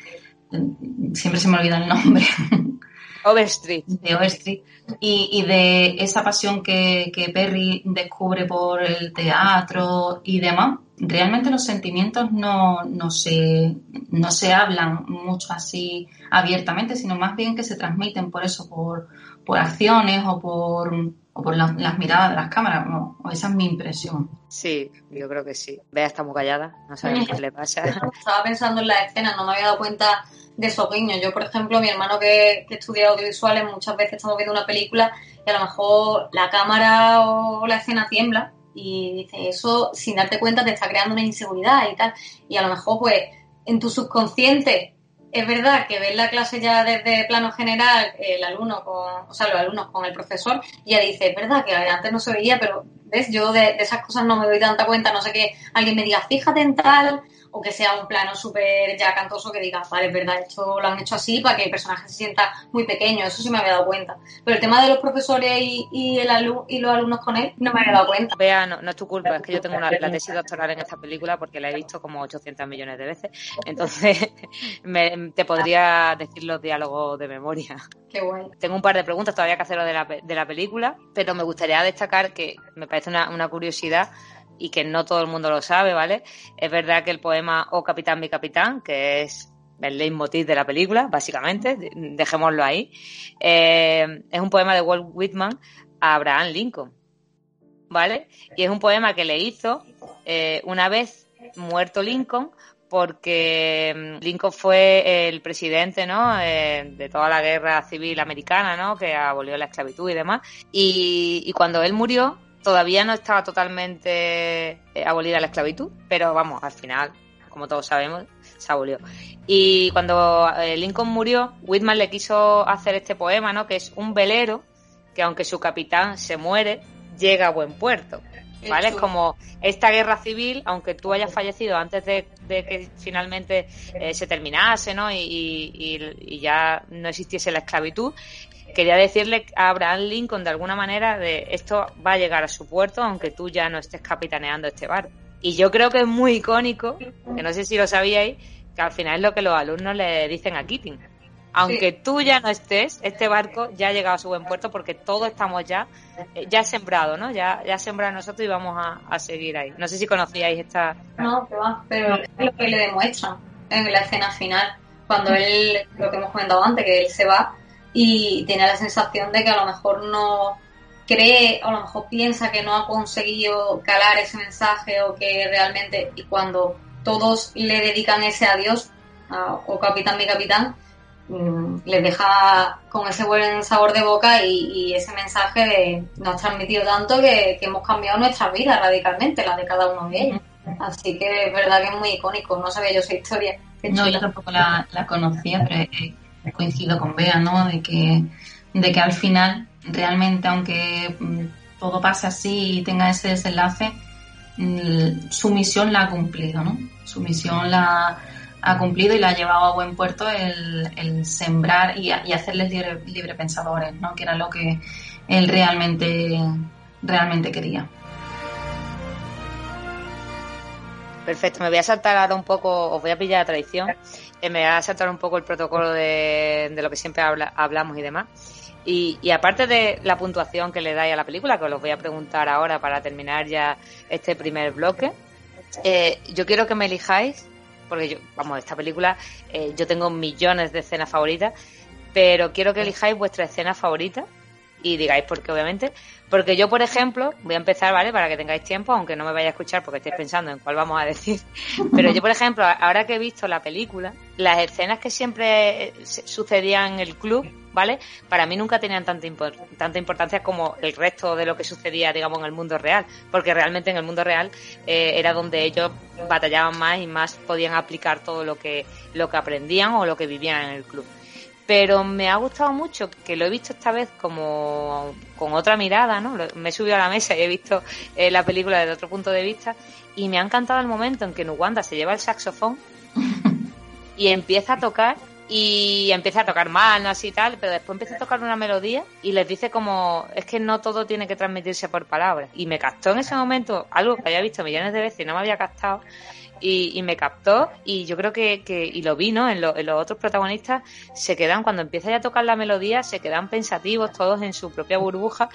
Siempre se me olvida el nombre. (laughs) Overstreet. De Overstreet. Y, y de esa pasión que, que Perry descubre por el teatro y demás, realmente los sentimientos no, no, se, no se hablan mucho así abiertamente, sino más bien que se transmiten por eso, por, por acciones o por, o por las, miradas de las cámaras. O, esa es mi impresión. Sí, yo creo que sí. Vea, está muy callada, no sabemos (laughs) qué le pasa. Estaba pensando en la escena, no me había dado cuenta de esos guiños. Yo, por ejemplo, mi hermano que, que estudia audiovisuales, muchas veces estamos viendo una película y a lo mejor la cámara o la escena tiembla y dice eso sin darte cuenta te está creando una inseguridad y tal. Y a lo mejor, pues, en tu subconsciente es verdad que ves la clase ya desde plano general, el alumno con, o sea, los alumnos con el profesor, ya dice, es verdad que antes no se veía, pero ves, yo de, de, esas cosas no me doy tanta cuenta, no sé que alguien me diga, fíjate en tal, o que sea un plano súper ya cantoso que diga, vale, es verdad, esto lo han hecho así para que el personaje se sienta muy pequeño, eso sí me había dado cuenta. Pero el tema de los profesores y, el y los alumnos con él, no me había dado cuenta. Vea, no, es tu culpa, es que yo tengo una, la tesis doctoral en esta película porque la he visto como 800 millones de veces, entonces (laughs) te podría decir los diálogos de memoria. Qué guay. Tengo un par de preguntas todavía que hacer de la, de la película, pero me gustaría destacar que me parece una, una curiosidad y que no todo el mundo lo sabe, ¿vale? Es verdad que el poema Oh Capitán, mi capitán, que es el leitmotiv de la película, básicamente, dejémoslo ahí, eh, es un poema de Walt Whitman a Abraham Lincoln, ¿vale? Y es un poema que le hizo eh, una vez muerto Lincoln, porque mm, Lincoln fue el presidente ¿no? Eh, de toda la guerra civil americana, ¿no? que abolió la esclavitud y demás. Y, y cuando él murió, todavía no estaba totalmente eh, abolida la esclavitud, pero vamos, al final, como todos sabemos, se abolió. Y cuando eh, Lincoln murió, Whitman le quiso hacer este poema, ¿no? Que es un velero que aunque su capitán se muere, llega a buen puerto. ¿Vale? Es como esta guerra civil, aunque tú hayas fallecido antes de, que finalmente eh, se terminase, ¿no? y, ya no existiese la esclavitud, quería decirle a Abraham Lincoln de alguna manera de esto va a llegar a su puerto aunque tú ya no estés capitaneando este barco. Y yo creo que es muy icónico, que no sé si lo sabíais, que al final es lo que los alumnos le dicen a Keating. Aunque tú ya no estés, este barco ya ha llegado a su buen puerto porque todos estamos ya, eh, ya sembrado, ¿no? Ya, ya sembrado nosotros y vamos a, seguir ahí. No sé si conocíais esta... No, pero es lo que le demuestran en la escena final, cuando él, lo que hemos comentado antes, que él se va y tiene la sensación de que a lo mejor no cree o a lo mejor piensa que no ha conseguido calar ese mensaje o que realmente y cuando todos le dedican ese adiós o capitán mi capitán mm, les deja con ese buen sabor de boca y, ese mensaje de, nos ha transmitido tanto que, hemos cambiado nuestra vida radicalmente, la de cada uno de ellos. Así que es verdad que es muy icónico, no sabía yo esa historia. No, yo tampoco la, la conocía, pero coincido con Bea, ¿no? De que, de que al final, realmente, aunque mm, todo pase así y tenga ese desenlace, mm, su misión la ha cumplido, ¿no? Su misión la ha cumplido y la ha llevado a buen puerto el, sembrar y, hacerles libre, pensadores, ¿no? Que era lo que él realmente, realmente quería. Perfecto, me voy a saltar ahora un poco, os voy a pillar la tradición me va a saltar un poco el protocolo de, lo que siempre hablamos y demás. Y, aparte de la puntuación que le dais a la película, que os voy a preguntar ahora para terminar ya este primer bloque, eh, yo quiero que me elijáis, porque yo, vamos, esta película, eh, yo tengo millones de escenas favoritas, pero quiero que elijáis vuestra escena favorita y digáis por qué, obviamente. Porque yo, por ejemplo, voy a empezar, ¿vale? Para que tengáis tiempo, aunque no me vaya a escuchar porque estéis pensando en cuál vamos a decir. (laughs) Pero yo, por ejemplo, ahora que he visto la película, las escenas que siempre eh, sucedían en el club, ¿vale? Para mí nunca tenían tanta, tanta importancia como el resto de lo que sucedía, digamos, en el mundo real. Porque realmente en el mundo real eh, era donde ellos batallaban más y más podían aplicar todo lo que, lo que aprendían o lo que vivían en el club pero me ha gustado mucho que lo he visto esta vez como con otra mirada, ¿no? Me he subido a la mesa y he visto eh, la película desde otro punto de vista y me ha encantado el momento en que Nuwanda se lleva el saxofón (laughs) y empieza a tocar y empieza a tocar manos y tal, pero después empieza a tocar una melodía y les dice como, es que no todo tiene que transmitirse por palabras. Y me captó en ese momento algo que había visto millones de veces y no me había captado. Y, me captó y yo creo que, que y lo vi, ¿no? En, en, los otros protagonistas se quedan, cuando empieza ya a tocar la melodía, se quedan pensativos todos en su propia burbuja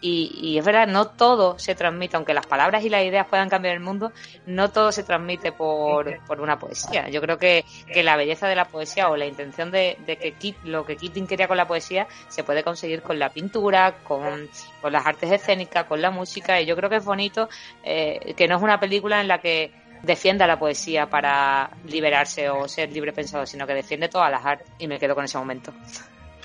y, es verdad, no todo se transmite, aunque las palabras y las ideas puedan cambiar el mundo, no todo se transmite por, por una poesía. Yo creo que, que, la belleza de la poesía o la intención de, de que Kit, lo que Keating quería con la poesía se puede conseguir con la pintura, con, con las artes escénicas, con la música. Y yo creo que es bonito eh, que no es una película en la que defienda la poesía para liberarse o ser libre pensado, sino que defiende todas las artes. Y me quedo con ese momento.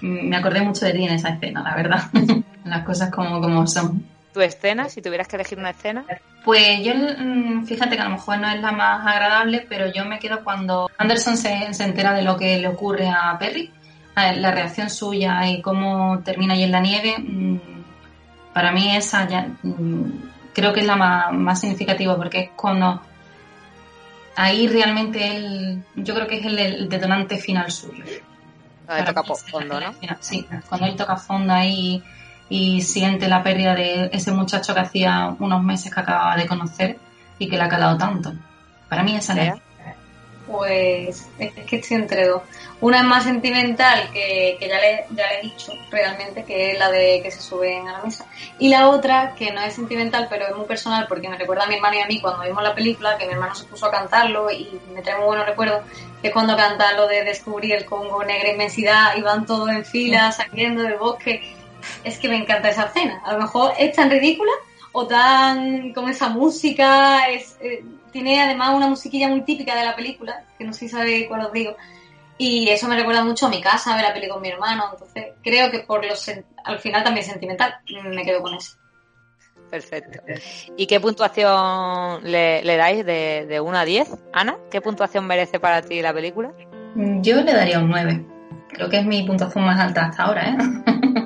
Me acordé mucho de ti en esa escena, la verdad. (laughs) Las cosas como, como son. ¿Tu escena? Si tuvieras que elegir una escena. Pues yo, mm, fíjate que a lo mejor no es la más agradable, pero yo me quedo cuando Anderson se, se entera de lo que le ocurre a Perry, la reacción suya y cómo termina ahí en la nieve. Mm, para mí esa ya mm, creo que es la más, más significativa porque es cuando ahí realmente él, yo creo que es el detonante final suyo. Cuando él toca fondo, ¿no? Sí, cuando él toca fondo ahí y siente la pérdida de ese muchacho que hacía unos meses que acababa de conocer y que le ha calado tanto. Para mí esa es Pues es que estoy entre dos. Una es más sentimental, que, ya, le, ya le he dicho realmente, que es la de que se suben a la mesa. Y la otra, que no es sentimental, pero es muy personal, porque me recuerda a mi hermano y a mí cuando vimos la película, que mi hermano se puso a cantarlo y me trae muy buenos recuerdos, que es cuando canta lo de descubrir el Congo, negra inmensidad, y van todos en fila, saliendo del bosque. Es que me encanta esa escena. A lo mejor es tan ridícula o tan con esa música, es, eh, tiene además una musiquilla muy típica de la película, que no sé si sabe cuál os digo y eso me recuerda mucho a mi casa, a ver la peli con mi hermano. Entonces, creo que por los al final también sentimental, me quedo con eso. Perfecto. ¿Y qué puntuación le, dais de, de 1 a 10? Ana, ¿qué puntuación merece para ti la película? Yo le daría un 9. Creo que es mi puntuación más alta hasta ahora, ¿eh?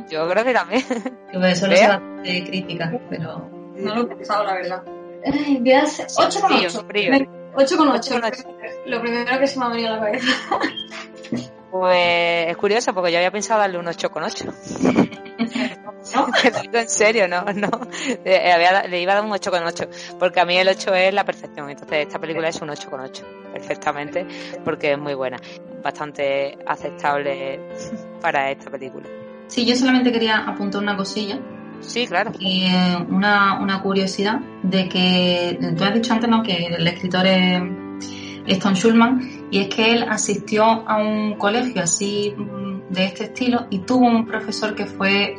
Yo creo que también. Eso no soy bastante crítica, pero... No lo he pensado, la verdad. Ay, voy a 8,8. 8,8. Lo primero que se me ha venido a la cabeza. Pues es curioso porque yo había pensado darle un 8,8. (laughs) ¿No? Te digo en serio, no, no. Le, iba a dar un 8,8 porque a mí el 8 es la perfección. Entonces esta película es un 8,8 perfectamente porque es muy buena. Bastante aceptable para esta película. Sí, yo solamente quería apuntar una cosilla Sí, claro. Y eh, una, una, curiosidad de que tú has dicho antes ¿no? que el escritor es Stone Schulman y es que él asistió a un colegio así mm, de este estilo y tuvo un profesor que fue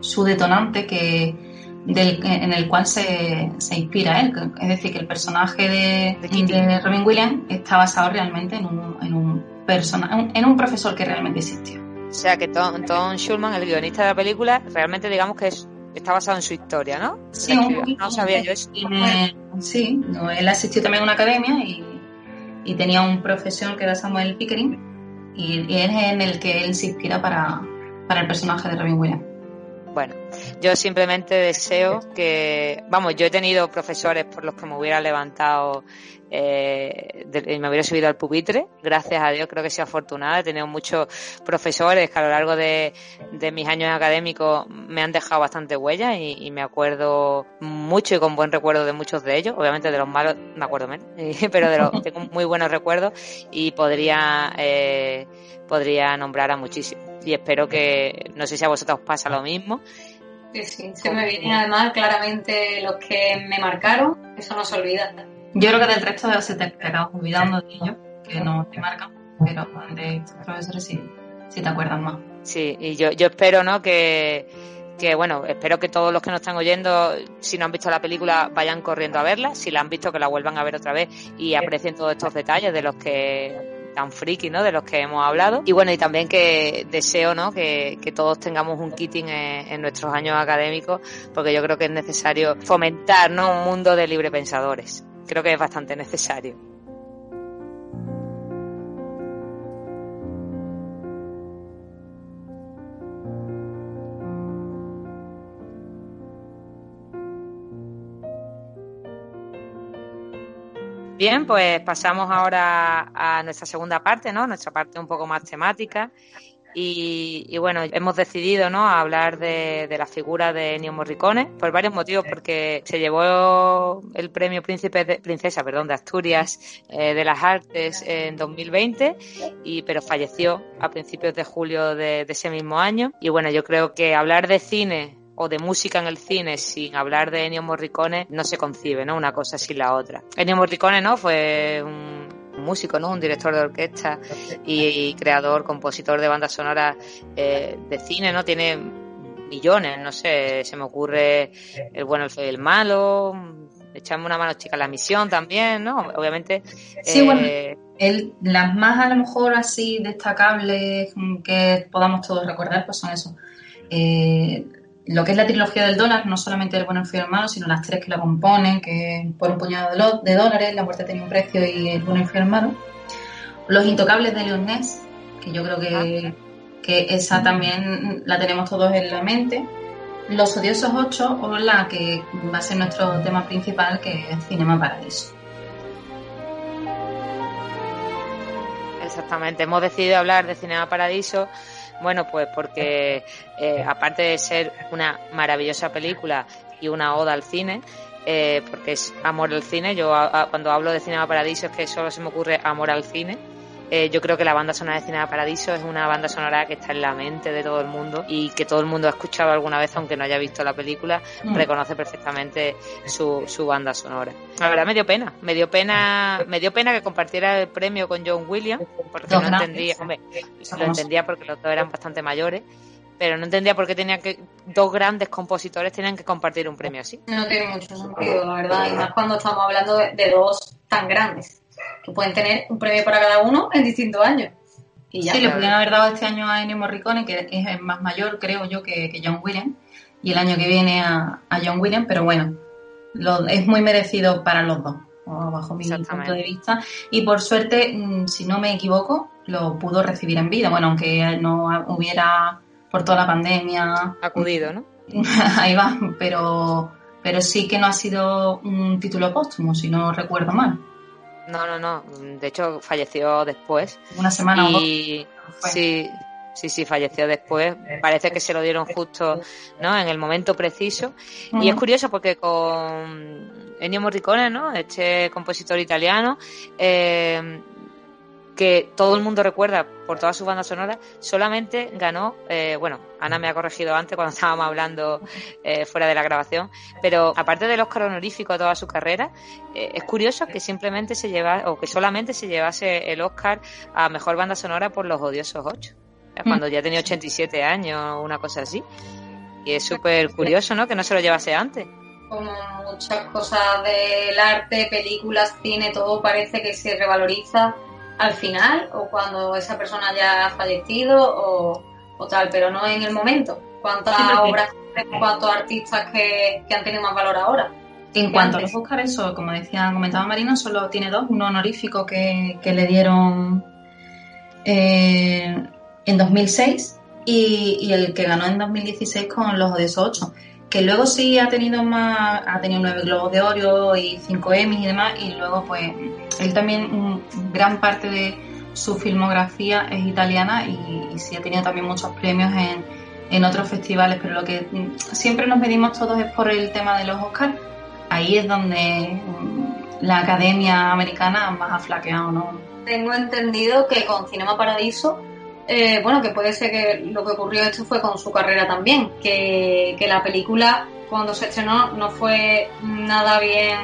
su detonante que del, en el cual se, se, inspira él. Es decir, que el personaje de, de Robin Williams está basado realmente en un, en un, persona, en un profesor que realmente existió. O sea que Tom, Tom Schulman, el guionista de la película, realmente digamos que es, está basado en su historia, ¿no? Sí, no sabía yo eso. sí, él asistió también a una academia y, y, tenía un profesor que era Samuel Pickering y, y, es en el que él se inspira para, para el personaje de Robin Williams. Bueno, yo simplemente deseo que, vamos, yo he tenido profesores por los que me hubiera levantado eh, y me hubiera subido al pupitre. Gracias a Dios creo que sido afortunada. He tenido muchos profesores que a lo largo de, mis años académicos me han dejado bastante huella y, me acuerdo mucho y con buen recuerdo de muchos de ellos. Obviamente de los malos me acuerdo menos, (laughs) pero de los (laughs) tengo muy buenos recuerdos y podría, eh, podría nombrar a muchísimos. Y espero que, no sé si a vosotros os pasa lo mismo, Sí, sí, se me vienen además claramente los que me marcaron, eso no se olvida. Yo creo que del resto se te acabas olvidando de ellos, que no te marcan, pero de estos profesores sí, sí te acuerdas más. Sí, y yo, yo espero, ¿no? Que, que, bueno, espero que todos los que nos están oyendo, si no han visto la película, vayan corriendo a verla, si la han visto, que la vuelvan a ver otra vez y aprecien todos estos detalles de los que tan friki, ¿no? De los que hemos hablado. Y bueno, y también que deseo, ¿no? Que, que todos tengamos un kitting en, nuestros años académicos, porque yo creo que es necesario fomentar, ¿no? Un mundo de libre pensadores. Creo que es bastante necesario. Bien, pues pasamos ahora a nuestra segunda parte, ¿no? Nuestra parte un poco más temática. Y, bueno, hemos decidido ¿no? hablar de, la figura de Ennio Morricone por varios motivos, porque se llevó el premio Príncipe de, Princesa perdón, de Asturias eh, de las Artes en 2020, y, pero falleció a principios de julio de, de ese mismo año. Y bueno, yo creo que hablar de cine o de música en el cine sin hablar de Ennio Morricone no se concibe, ¿no? Una cosa sin la otra. Ennio Morricone, ¿no? Fue un músico, ¿no? Un director de orquesta y, creador, compositor de bandas sonoras eh, de cine, ¿no? Tiene millones, no sé, se me ocurre El bueno, el feo y el malo, echamos una mano chica la misión también, ¿no? Obviamente. Sí, bueno, eh, las más a lo mejor así destacables que podamos todos recordar, pues son eso. Eh, lo que es la trilogía del dólar, no solamente el bueno, el y el malo, sino las tres que la componen, que por un puñado de, dólares, la muerte tenía un precio y el bueno, el feo y el malo. Los intocables de Leon Ness, que yo creo que, que esa también la tenemos todos en la mente. Los odiosos ocho, o la que va a ser nuestro tema principal, que es Cinema Paradiso. Exactamente, hemos decidido hablar de Cinema Paradiso bueno, pues porque eh, aparte de ser una maravillosa película y una oda al cine, eh, porque es amor al cine, yo cuando hablo de Cinema Paradiso es que solo se me ocurre amor al cine, eh, yo creo que la banda sonora de Cinema Paradiso es una banda sonora que está en la mente de todo el mundo y que todo el mundo ha escuchado alguna vez, aunque no haya visto la película, mm. reconoce perfectamente su, su banda sonora. La verdad me dio pena, me dio pena, me dio pena que compartiera el premio con John Williams, porque no entendía, hombre, lo entendía porque los dos eran bastante mayores pero no entendía por qué tenía que dos grandes compositores tenían que compartir un premio así. No tiene mucho sentido, la verdad, y más cuando estamos hablando de dos tan grandes que pueden tener un premio para cada uno en distintos años. Y ya, sí, le podrían haber dado este año a Ennio Morricone, que es más mayor, creo yo, que, John Williams, y el año que viene a, John Williams, pero bueno, es muy merecido para los dos, bajo mi punto de vista. Y por suerte, mm, si no me equivoco, lo pudo recibir en vida. Bueno, aunque no hubiera, por toda la pandemia... Acudido, ¿no? (laughs) Ahí va, pero, pero sí que no ha sido un título póstumo, si no recuerdo mal. No, no, no. De hecho, falleció después. Una semana y... Sí, sí, sí, falleció después. Parece que se lo dieron justo, ¿no? En el momento preciso. Y es curioso porque con Ennio Morricone, ¿no? Este compositor italiano, eh, que todo el mundo recuerda por todas sus bandas sonoras, solamente ganó, eh, bueno, Ana me ha corregido antes cuando (laughs) estábamos hablando eh, fuera de la grabación, pero aparte del Oscar honorífico de toda su carrera, eh, es curioso que simplemente se lleva, o que solamente se llevase el Oscar a Mejor Banda Sonora por Los Odiosos 8, cuando ya tenía 87 años, o una cosa así. Y es súper curioso, ¿no? Que no se lo llevase antes como muchas cosas del arte, películas, cine, todo parece que se revaloriza al final o cuando esa persona ya ha fallecido o, tal, pero no en el momento. ¿Cuántas obras, cuántos artistas que, han tenido más valor ahora? En cuanto a los Oscars, eso, como decía, comentaba Marina, solo tiene dos, uno honorífico que, le dieron eh, en 2006 y, y, el que ganó en 2016 con los Odiosos 8 que luego sí ha tenido más, ha tenido nueve globos de oro y cinco Emmys y demás, y luego pues él también, gran parte de su filmografía es italiana y, sí ha tenido también muchos premios en, en, otros festivales, pero lo que siempre nos medimos todos es por el tema de los Oscars, ahí es donde mm, la academia americana más ha flaqueado, ¿no? Tengo entendido que con Cinema Paradiso eh, bueno, que puede ser que lo que ocurrió esto fue con su carrera también, que, la película cuando se estrenó no fue nada bien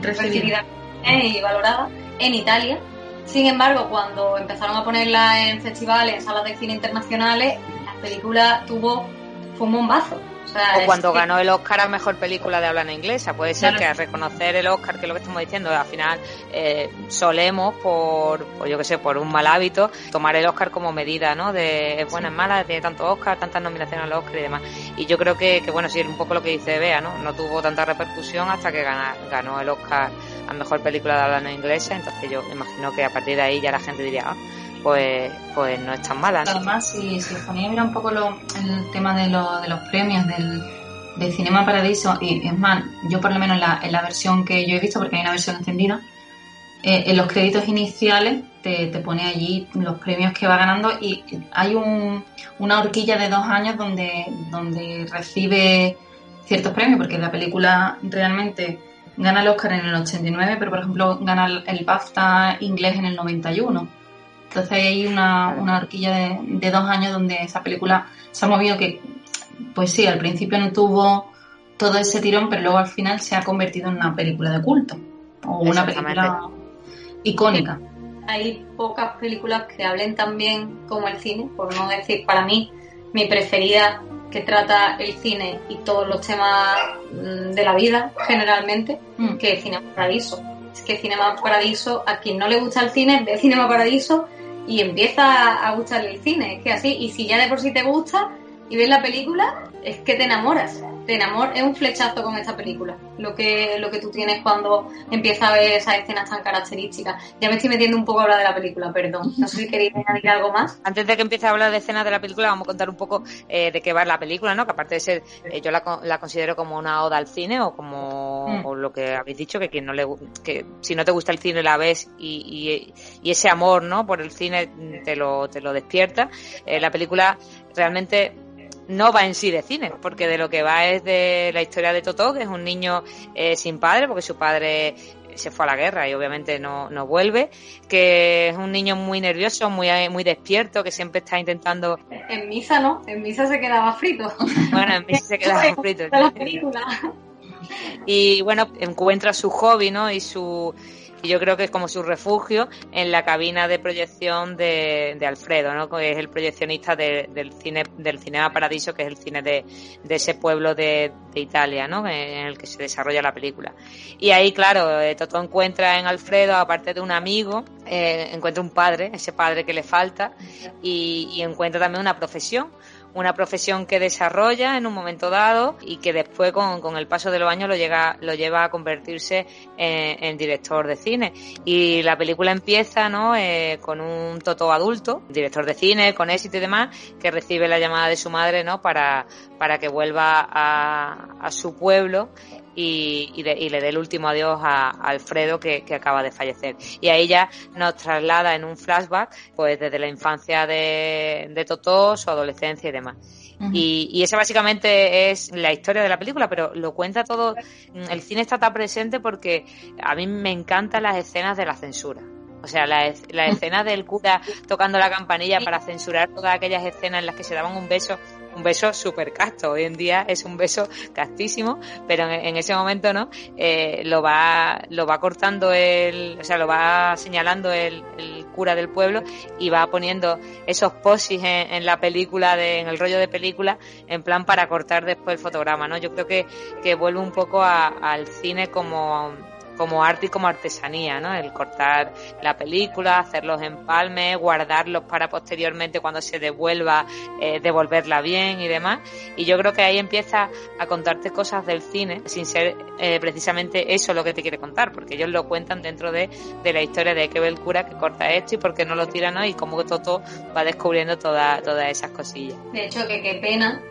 recibida y valorada en Italia. Sin embargo, cuando empezaron a ponerla en festivales, en salas de cine internacionales, la película tuvo fue un bombazo o cuando ganó el Oscar a Mejor Película de habla inglesa. Puede ser que al reconocer el Oscar, que es lo que estamos diciendo, al final eh, solemos, por, yo que sé, por un mal hábito, tomar el Oscar como medida, ¿no? De es buena, es mala, tiene tanto Oscar, tantas nominaciones al Oscar y demás. Y yo creo que, que bueno, sí, es un poco lo que dice Bea, ¿no? No tuvo tanta repercusión hasta que ganó el Oscar a Mejor Película de habla no inglesa. Entonces yo imagino que a partir de ahí ya la gente diría, ah, pues, pues no es tan mala. Además, si, si ponía mira un poco lo, el tema de, lo, de los premios del, del Cinema Paradiso, y es más, yo por lo menos la, en la versión que yo he visto, porque hay una versión extendida, eh, en los créditos iniciales te, te, pone allí los premios que va ganando y hay un, una horquilla de dos años donde, donde recibe ciertos premios, porque la película realmente gana el Oscar en el 89, pero por ejemplo gana el BAFTA inglés en el 91. Entonces hay una, una horquilla de, de, dos años donde esa película se ha movido que, pues sí, al principio no tuvo todo ese tirón, pero luego al final se ha convertido en una película de culto o una película icónica. Hay pocas películas que hablen tan bien como el cine, por no decir para mí mi preferida que trata el cine y todos los temas mm, de la vida generalmente, mm. que Cinema Paradiso. Es que Cinema Paradiso, a quien no le gusta el cine, ve Cinema Paradiso y empieza a gustarle el cine. Es que así, y si ya de por sí te gusta y ves la película, es que te enamoras de enamor es un flechazo con esta película. Lo que, lo que tú tienes cuando empiezas a ver esas escenas tan características. Ya me estoy metiendo un poco a hablar de la película, perdón. No sé si queréis añadir algo más. Antes de que empiece a hablar de escenas de la película, vamos a contar un poco eh, de qué va la película, ¿no? Que aparte de ser, eh, yo la, la, considero como una oda al cine o como mm. o lo que habéis dicho, que quien no le que si no te gusta el cine la ves y, y, y ese amor, ¿no? Por el cine te lo, te lo despierta. Eh, la película realmente no va en sí de cine, porque de lo que va es de la historia de Totó, que es un niño eh, sin padre, porque su padre se fue a la guerra y obviamente no, no vuelve, que es un niño muy nervioso, muy, muy despierto, que siempre está intentando... En misa no, en misa se quedaba frito. Bueno, en misa se quedaba (laughs) frito. y bueno, encuentra su hobby, ¿no? Y su y yo creo que es como su refugio en la cabina de proyección de, Alfredo, ¿no? que es el proyeccionista del cine del Cinema Paradiso, que es el cine de, ese pueblo de, Italia, ¿no? en el que se desarrolla la película. Y ahí, claro, eh, Toto encuentra en Alfredo, aparte de un amigo, eh, encuentra un padre, ese padre que le falta, y, y encuentra también una profesión una profesión que desarrolla en un momento dado y que después con, con el paso de los años lo, llega, lo lleva a convertirse en, director de cine. Y la película empieza ¿no? Eh, con un Toto adulto, director de cine, con éxito y demás, que recibe la llamada de su madre ¿no? para, para que vuelva a, a su pueblo y, y, le dé el último adiós a, Alfredo que, que, acaba de fallecer. Y ahí ya nos traslada en un flashback, pues desde la infancia de, de Totó, su adolescencia y demás. y, y, esa básicamente es la historia de la película, pero lo cuenta todo. El cine está tan presente porque a mí me encantan las escenas de la censura. O sea, la, la (laughs) escena del cura tocando la campanilla para censurar todas aquellas escenas en las que se daban un beso un beso súper casto. Hoy en día es un beso castísimo, pero en, ese momento no, eh, lo va, lo va cortando el, o sea, lo va señalando el, cura del pueblo y va poniendo esos posis en, la película, de, en el rollo de película, en plan para cortar después el fotograma, ¿no? Yo creo que, que vuelve un poco al cine como como arte y como artesanía, ¿no? El cortar la película, hacer los empalmes, guardarlos para posteriormente cuando se devuelva, eh, devolverla bien y demás. Y yo creo que ahí empieza a contarte cosas del cine sin ser eh, precisamente eso lo que te quiere contar, porque ellos lo cuentan dentro de, de la historia de que ve el cura que corta esto y por qué no lo tira, ¿no? Y cómo Toto va descubriendo toda, todas esas cosillas. De hecho, que qué pena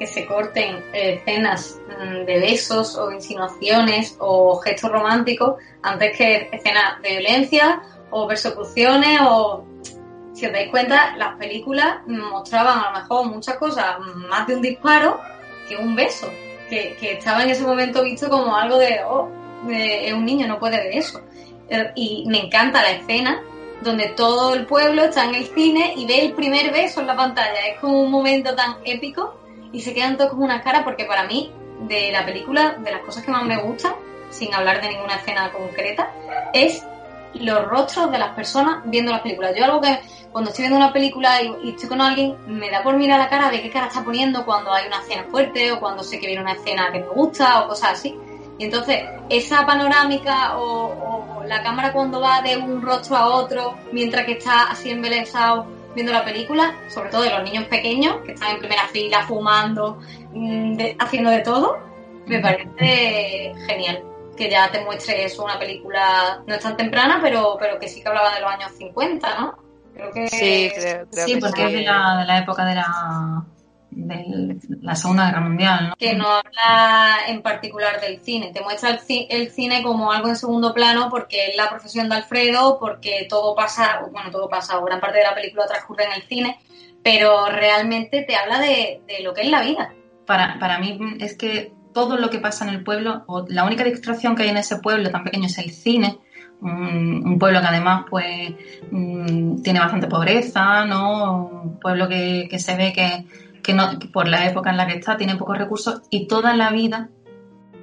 que se corten eh, escenas mm, de besos o insinuaciones o gestos románticos antes que escenas de violencia o persecuciones o si os dais cuenta las películas mostraban a lo mejor muchas cosas más de un disparo que un beso que, estaba en ese momento visto como algo de oh es un niño no puede ver eso er, y me encanta la escena donde todo el pueblo está en el cine y ve el primer beso en la pantalla. Es como un momento tan épico y se quedan todos con una cara porque para mí, de la película, de las cosas que más me gustan, sin hablar de ninguna escena concreta, es los rostros de las personas viendo las películas. Yo algo que cuando estoy viendo una película y, estoy con alguien, me da por mirar la cara de qué cara está poniendo cuando hay una escena fuerte o cuando sé que viene una escena que me gusta o cosas así. Y entonces, esa panorámica o, o la cámara cuando va de un rostro a otro mientras que está así embelesado viendo la película, sobre todo de los niños pequeños que están en primera fila fumando, mm, haciendo de todo, me parece genial. Que ya te muestre eso, una película no es tan temprana, pero, pero que sí que hablaba de los años 50, ¿no? Creo que... Sí, creo, sí porque es de la, de la época de la de la Segunda Guerra Mundial. ¿no? Que no habla en particular del cine, te muestra el, el, cine como algo en segundo plano porque es la profesión de Alfredo, porque todo pasa, bueno, todo pasa, gran parte de la película transcurre en el cine, pero realmente te habla de, de lo que es la vida. Para, para mí es que todo lo que pasa en el pueblo, o la única distracción que hay en ese pueblo tan pequeño es el cine, un, pueblo que además pues mm, tiene bastante pobreza, ¿no? Un pueblo que, que se ve que, que, no, por la época en la que está tiene pocos recursos y toda la vida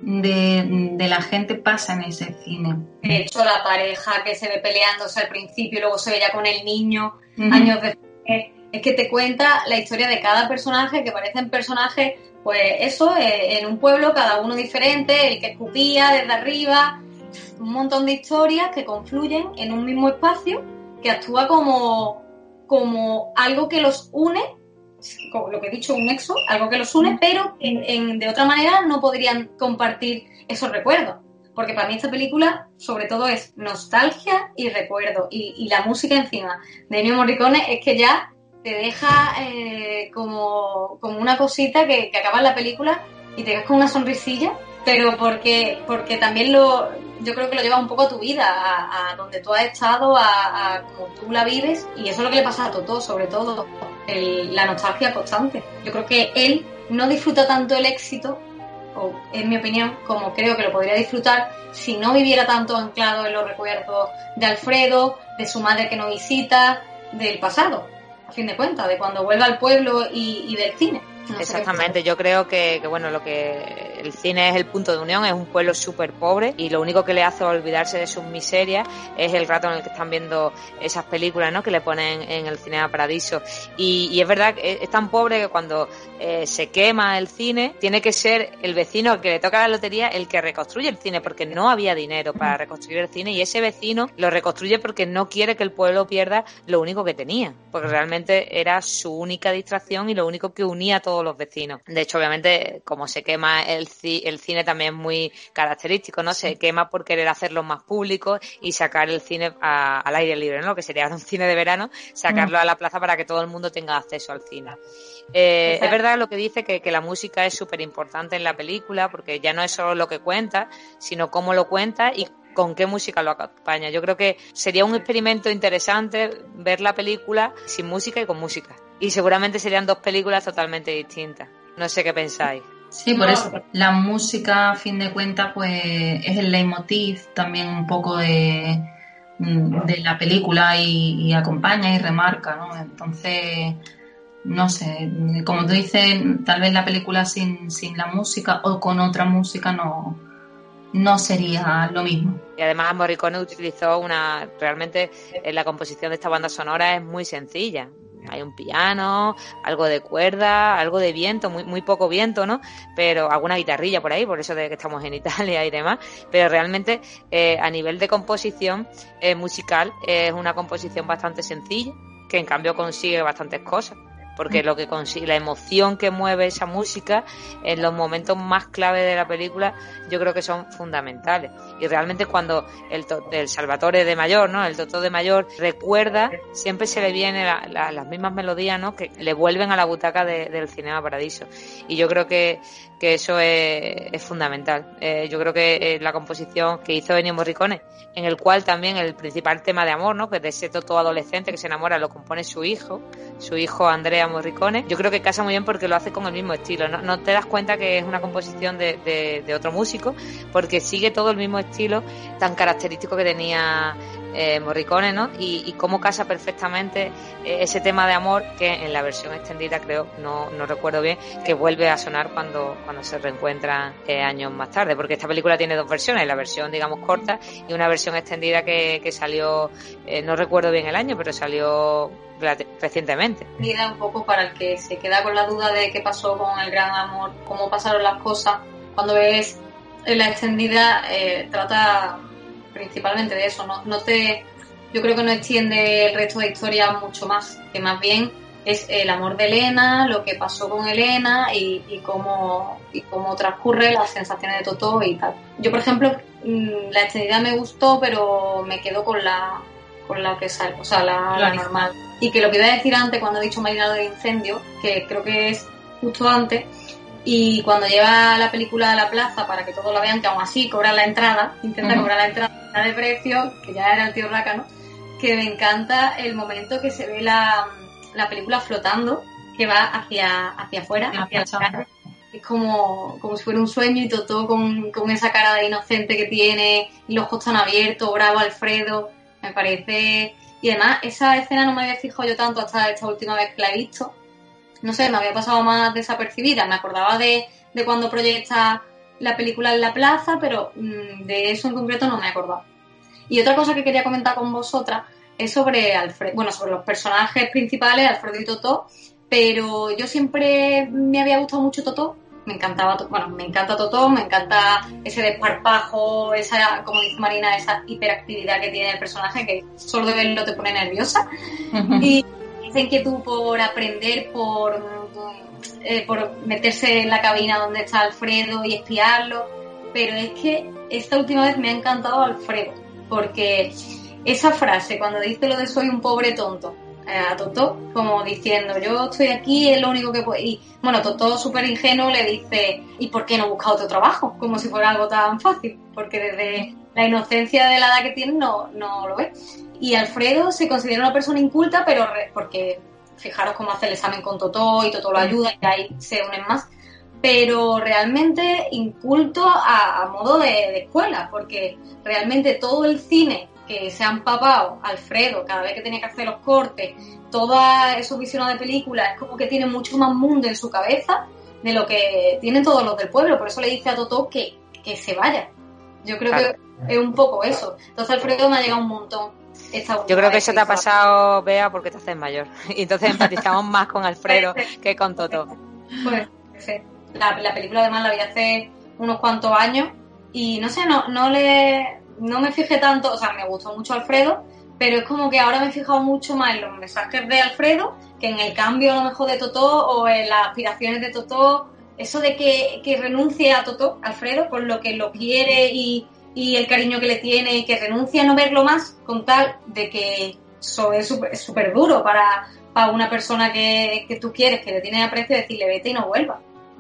de, de, la gente pasa en ese cine. De hecho, la pareja que se ve peleándose al principio y luego se ve ya con el niño años después, es que te cuenta la historia de cada personaje, que parecen personajes, pues eso, eh, en un pueblo, cada uno diferente, el que escupía desde arriba, un montón de historias que confluyen en un mismo espacio que actúa como, como algo que los une, como lo que he dicho, un nexo, algo que los une, pero en, de otra manera no podrían compartir esos recuerdos. Porque para mí esta película, sobre todo, es nostalgia y recuerdo. Y, la música encima de Ennio Morricone es que ya te deja eh, como, como una cosita que, que acaba en la película y te dejas con una sonrisilla pero porque, porque también lo, yo creo que lo lleva un poco a tu vida, a, donde tú has estado, a, a cómo tú la vives, y eso es lo que le pasa a Toto, sobre todo, la nostalgia constante. Yo creo que él no disfruta tanto el éxito, o en mi opinión, como creo que lo podría disfrutar si no viviera tanto anclado en los recuerdos de Alfredo, de su madre que no visita, del pasado, a fin de cuentas, de cuando vuelve al pueblo y, y del cine. Exactamente, yo creo que, bueno, lo que el cine es el punto de unión, es un pueblo súper pobre y lo único que le hace olvidarse de sus miserias es el rato en el que están viendo esas películas, ¿no? Que le ponen en el cine a Paradiso. Y, es verdad que es tan pobre que cuando eh, se quema el cine, tiene que ser el vecino que le toca la lotería el que reconstruye el cine, porque no había dinero para reconstruir el cine y ese vecino lo reconstruye porque no quiere que el pueblo pierda lo único que tenía, porque realmente era su única distracción y lo único que unía a todos los vecinos. De hecho, obviamente, como se quema el, el cine también es muy característico, ¿no? Se quema por querer hacerlo más público y sacar el cine al aire libre, ¿no? Lo que sería un cine de verano, sacarlo mm. a la plaza para que todo el mundo tenga acceso al cine. Eh, es verdad lo que dice que, que la música es súper importante en la película porque ya no es solo lo que cuenta, sino cómo lo cuenta y con qué música lo acompaña. Yo creo que sería un experimento interesante ver la película sin música y con música. Y seguramente serían dos películas totalmente distintas. No sé qué pensáis. Sí, por eso la música, a fin de cuentas, pues es el leitmotiv también un poco de, de la película y, acompaña y remarca, ¿no? Entonces, no sé, como tú dices, tal vez la película sin, sin la música o con otra música no, no sería lo mismo. Y además Morricone utilizó una, realmente en la composición de esta banda sonora es muy sencilla. Hay un piano, algo de cuerda, algo de viento, muy, muy poco viento, ¿no? Pero alguna guitarrilla por ahí, por eso de que estamos en (laughs) Italia y demás. Pero realmente eh, a nivel de composición eh, musical es una composición bastante sencilla, que en cambio consigue bastantes cosas porque lo que consigue, la emoción que mueve esa música en los momentos más clave de la película, yo creo que son fundamentales. Y realmente cuando el, el Salvatore de Mayor, ¿no? El Toto de Mayor recuerda, siempre se le vienen las mismas melodías, ¿no? Que le vuelven a la butaca del Cinema Paradiso. Y yo creo que, que eso es, fundamental. Eh, yo creo que eh, la composición que hizo Ennio Morricone, en el cual también el principal tema de amor, ¿no? Que de ese Toto adolescente que se enamora lo compone su hijo, su hijo Andrea Morricone, yo creo que casa muy bien porque lo hace con el mismo estilo. No, te das cuenta que es una composición de, de, otro músico, porque sigue todo el mismo estilo tan característico que tenía eh, Morricone, ¿no? Y, cómo casa perfectamente eh, ese tema de amor que en la versión extendida creo, no, no recuerdo bien, que vuelve a sonar cuando, cuando se reencuentran eh, años más tarde, porque esta película tiene dos versiones, la versión digamos corta y una versión extendida que, que salió, no recuerdo bien el año, pero salió recientemente. Mira un poco para el que se queda con la duda de qué pasó con el gran amor, cómo pasaron las cosas, cuando ves la extendida trata principalmente de eso, no, no te, yo creo que no extiende el resto de historia mucho más, que más bien es el amor de Elena, lo que pasó con Elena y, y cómo, y cómo transcurre las sensaciones de Toto y tal. Yo, por ejemplo, mm, la extendida me gustó, pero me quedo con la con la que sale, o sea, la, normal. Y que lo que iba a decir antes cuando he dicho Marinado de Incendio, que creo que es justo antes y cuando lleva la película a la plaza para que todos la vean, que aún así cobran la entrada, intenta cobrar la entrada de precio, que ya era el tío Rácano, que me encanta el momento que se ve la, la película flotando, que va hacia, hacia afuera, hacia la calle. Es como, como si fuera un sueño y todo con, con esa cara de inocente que tiene, y los ojos tan abiertos, bravo Alfredo, me parece... Y además, esa escena no me había fijado yo tanto hasta esta última vez que la he visto. No sé, me había pasado más desapercibida. Me acordaba de, de cuando proyecta la película en la plaza, pero mm, de eso en concreto no me acordaba. Y otra cosa que quería comentar con vosotras es sobre Alfredo, bueno, sobre los personajes principales, Alfredo y Totó, pero yo siempre me había gustado mucho Totó, me encantaba, bueno, me encanta Totó, me encanta ese desparpajo, esa, como dice Marina, esa hiperactividad que tiene el personaje que solo de verlo te pone nerviosa. Y esa inquietud por aprender, por, eh, por meterse en la cabina donde está Alfredo y espiarlo, pero es que esta última vez me ha encantado Alfredo, porque esa frase, cuando dice lo de soy un pobre tonto, eh, a Totó, como diciendo, yo estoy aquí, es lo único que puedo. Y bueno, Totó, súper ingenuo, le dice, ¿y por qué no busca otro trabajo? Como si fuera algo tan fácil, porque desde la inocencia de la edad que tiene no, no lo ve. Y Alfredo se considera una persona inculta, pero porque fijaros cómo hace el examen con Totó y Totó lo ayuda y ahí se unen más. Pero realmente inculto a, modo de, de escuela, porque realmente todo el cine que se han papado Alfredo cada vez que tiene que hacer los cortes, toda su visión de película, es como que tiene mucho más mundo en su cabeza de lo que tienen todos los del pueblo. Por eso le dice a Totó que, que se vaya. Yo creo que es un poco eso. Entonces Alfredo me ha llegado un montón. Yo creo que eso te ha pasado, Bea, porque te haces mayor. (laughs) Y entonces empatizamos (laughs) más con Alfredo que con Totó. Pues, la, la película además la vi hace unos cuantos años y no sé, no, no le no me fijé tanto, o sea, me gustó mucho Alfredo, pero es como que ahora me he fijado mucho más en los mensajes de Alfredo que en el cambio a lo mejor de Totó o en las aspiraciones de Totó. Eso de que, que renuncie a Totó, Alfredo, por lo que lo quiere y, y el cariño que le tiene y que renuncie a no verlo más con tal de que eso es súper duro para, para una persona que, que tú quieres, que le tiene aprecio, decirle vete y no vuelva.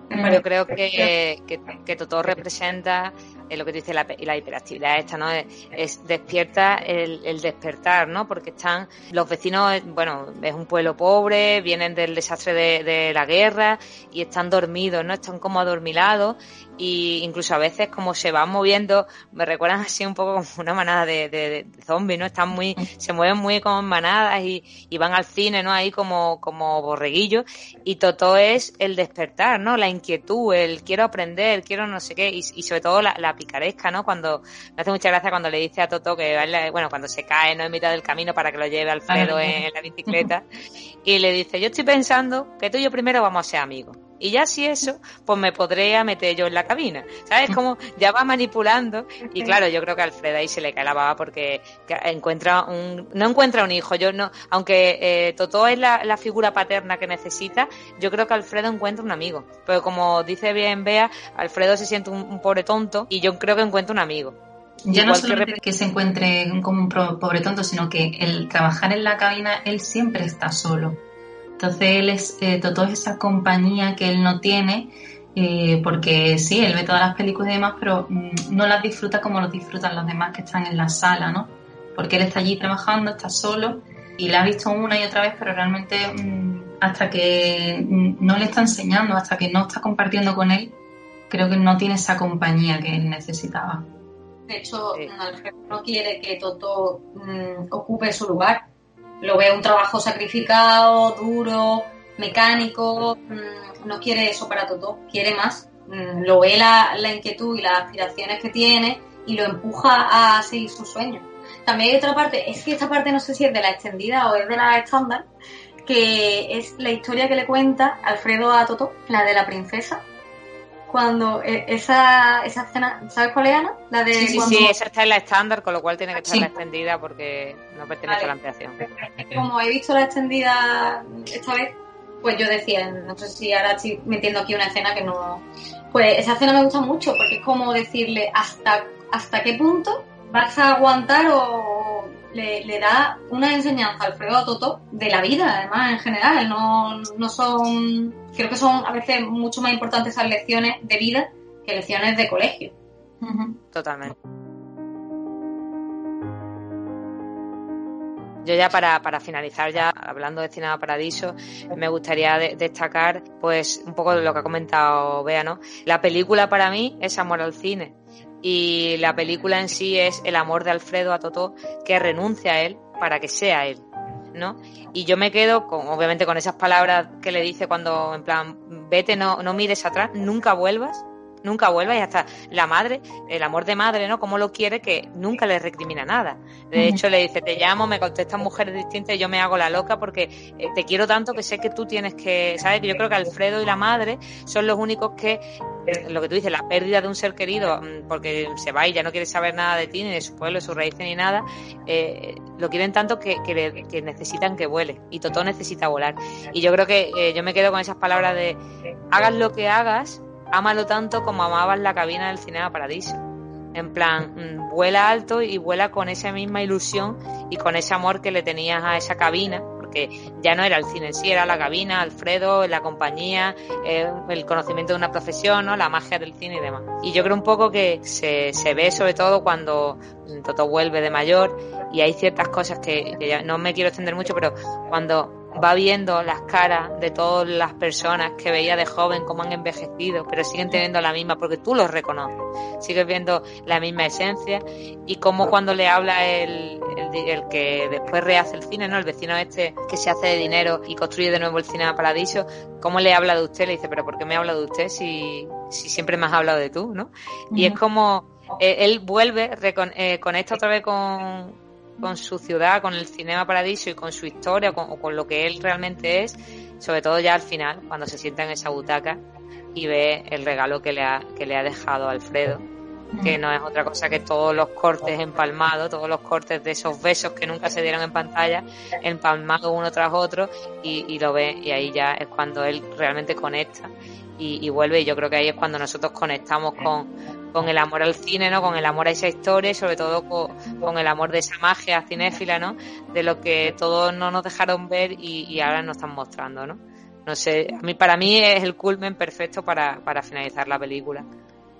Yo creo que, que, que Totó representa lo que dice la, la hiperactividad esta, ¿no? Es, despierta el, el, despertar, ¿no? Porque están los vecinos, bueno, es un pueblo pobre, vienen del desastre de, de la guerra y están dormidos, ¿no? Están como adormilados y incluso a veces como se van moviendo, me recuerdan así un poco como una manada de, de, de zombies, ¿no? Están muy, se mueven muy como manadas y, y, van al cine, ¿no? Ahí como, como borreguillos y todo es el despertar, ¿no? La inquietud, el quiero aprender, quiero no sé qué y, y sobre todo la, la, picaresca, ¿no? Cuando, me hace mucha gracia cuando le dice a Toto que, bueno, cuando se cae, ¿no? En mitad del camino para que lo lleve Alfredo en, en la bicicleta (laughs) y le dice, yo estoy pensando que tú y yo primero vamos a ser amigos. Y ya si eso, pues me podría meter yo en la cabina. ¿Sabes? Como ya va manipulando. Y claro, yo creo que a Alfred ahí se le cae la baba porque encuentra un, no encuentra un hijo. Yo no, aunque eh, Totó es la, la, figura paterna que necesita, yo creo que Alfredo encuentra un amigo. Pero como dice bien Bea, Alfredo se siente un, un pobre tonto y yo creo que encuentra un amigo. Ya no solo que, que se encuentre como un pobre tonto, sino que el trabajar en la cabina, él siempre está solo entonces él es, eh, toda esa compañía que él no tiene, eh, porque sí, él ve todas las películas y demás, pero mm, no las disfruta como lo disfrutan los demás que están en la sala, ¿no? Porque él está allí trabajando, está solo y la ha visto una y otra vez, pero realmente mm, hasta que mm, no le está enseñando, hasta que no está compartiendo con él, creo que no tiene esa compañía que él necesitaba. De hecho, no quiere que Toto ocupe su lugar lo ve un trabajo sacrificado, duro, mecánico, mm, no quiere eso para todo, quiere más. Mm, lo ve la, la, inquietud y las aspiraciones que tiene y lo empuja a seguir sus sueños. También hay otra parte, es que esta parte no sé si es de la extendida o es de la estándar, que es la historia que le cuenta Alfredo a Toto, la de la princesa, cuando eh, esa, esa escena, ¿sabes cuál es, Ana? La de sí, sí, sí, esa está en la estándar, con lo cual tiene que estar sí. la extendida porque no pertenece vale. a la ampliación. Como he visto la extendida esta vez, pues yo decía, no sé si ahora estoy metiendo aquí una escena que no... Pues esa escena me gusta mucho porque es como decirle hasta, hasta qué punto vas a aguantar o le, le da una enseñanza a Alfredo a Toto de la vida, además, en general. No, no son. Creo que son a veces mucho más importantes esas lecciones de vida que lecciones de colegio. Totalmente. Yo ya para, para finalizar, ya hablando de Cinema Paradiso, me gustaría de- destacar pues un poco de lo que ha comentado Bea, ¿no? La película para mí es amor al cine y la película en sí es el amor de Alfredo a Totó que renuncia a él para que sea él, ¿no? Y yo me quedo con, obviamente con esas palabras que le dice cuando en plan, vete, no, no mires atrás, nunca vuelvas, nunca vuelvas y hasta la madre, el amor de madre, ¿no? Como lo quiere que nunca le recrimina nada. De hecho, le dice, te llamo, me contestan mujeres distintas y yo me hago la loca porque eh, te quiero tanto que sé que tú tienes que, ¿sabes? Que yo creo que Alfredo y la madre son los únicos que, eh, lo que tú dices, la pérdida de un ser querido, mm, porque se va y ya no quiere saber nada de ti, ni de su pueblo, de sus raíces, ni nada, eh, lo quieren tanto que, que, le- que necesitan que vuele. Y Totó necesita volar. Y yo creo que eh, yo me quedo con esas palabras de, hagas lo que hagas, ámalo tanto como amabas la cabina del Cinema Paradiso. En plan, mm, vuela alto y vuela con esa misma ilusión y con ese amor que le tenías a esa cabina, porque ya no era el cine en sí, era la cabina, Alfredo, la compañía, eh, el conocimiento de una profesión, ¿no? la magia del cine y demás. Y yo creo un poco que se, se ve sobre todo cuando mm, Toto vuelve de mayor y hay ciertas cosas que, que ya no me quiero extender mucho, pero cuando va viendo las caras de todas las personas que veía de joven, cómo han envejecido, pero siguen teniendo la misma, porque tú los reconoces, sigues viendo la misma esencia, y cómo cuando le habla el, el, que después rehace el cine, ¿no? El vecino este que se hace de dinero y construye de nuevo el cine a paradiso, cómo le habla de usted, le dice, pero ¿por qué me habla de usted si, si siempre me has hablado de tú, ¿no? Y es como eh, él vuelve, eh, conecta otra vez con, con su ciudad, con el Cinema Paradiso y con su historia, con, o con lo que él realmente es, sobre todo ya al final, cuando se sienta en esa butaca y ve el regalo que le ha, que le ha dejado Alfredo, que no es otra cosa que todos los cortes empalmados, todos los cortes de esos besos que nunca se dieron en pantalla, empalmados uno tras otro, y, y lo ve, y ahí ya es cuando él realmente conecta y, y vuelve, y yo creo que ahí es cuando nosotros conectamos con, con el amor al cine, ¿no? Con el amor a esa historia y sobre todo con, el amor de esa magia cinéfila, ¿no? De lo que todos no nos dejaron ver y, y ahora nos están mostrando, ¿no? No sé, a mí, para mí es el culmen perfecto para, para finalizar la película.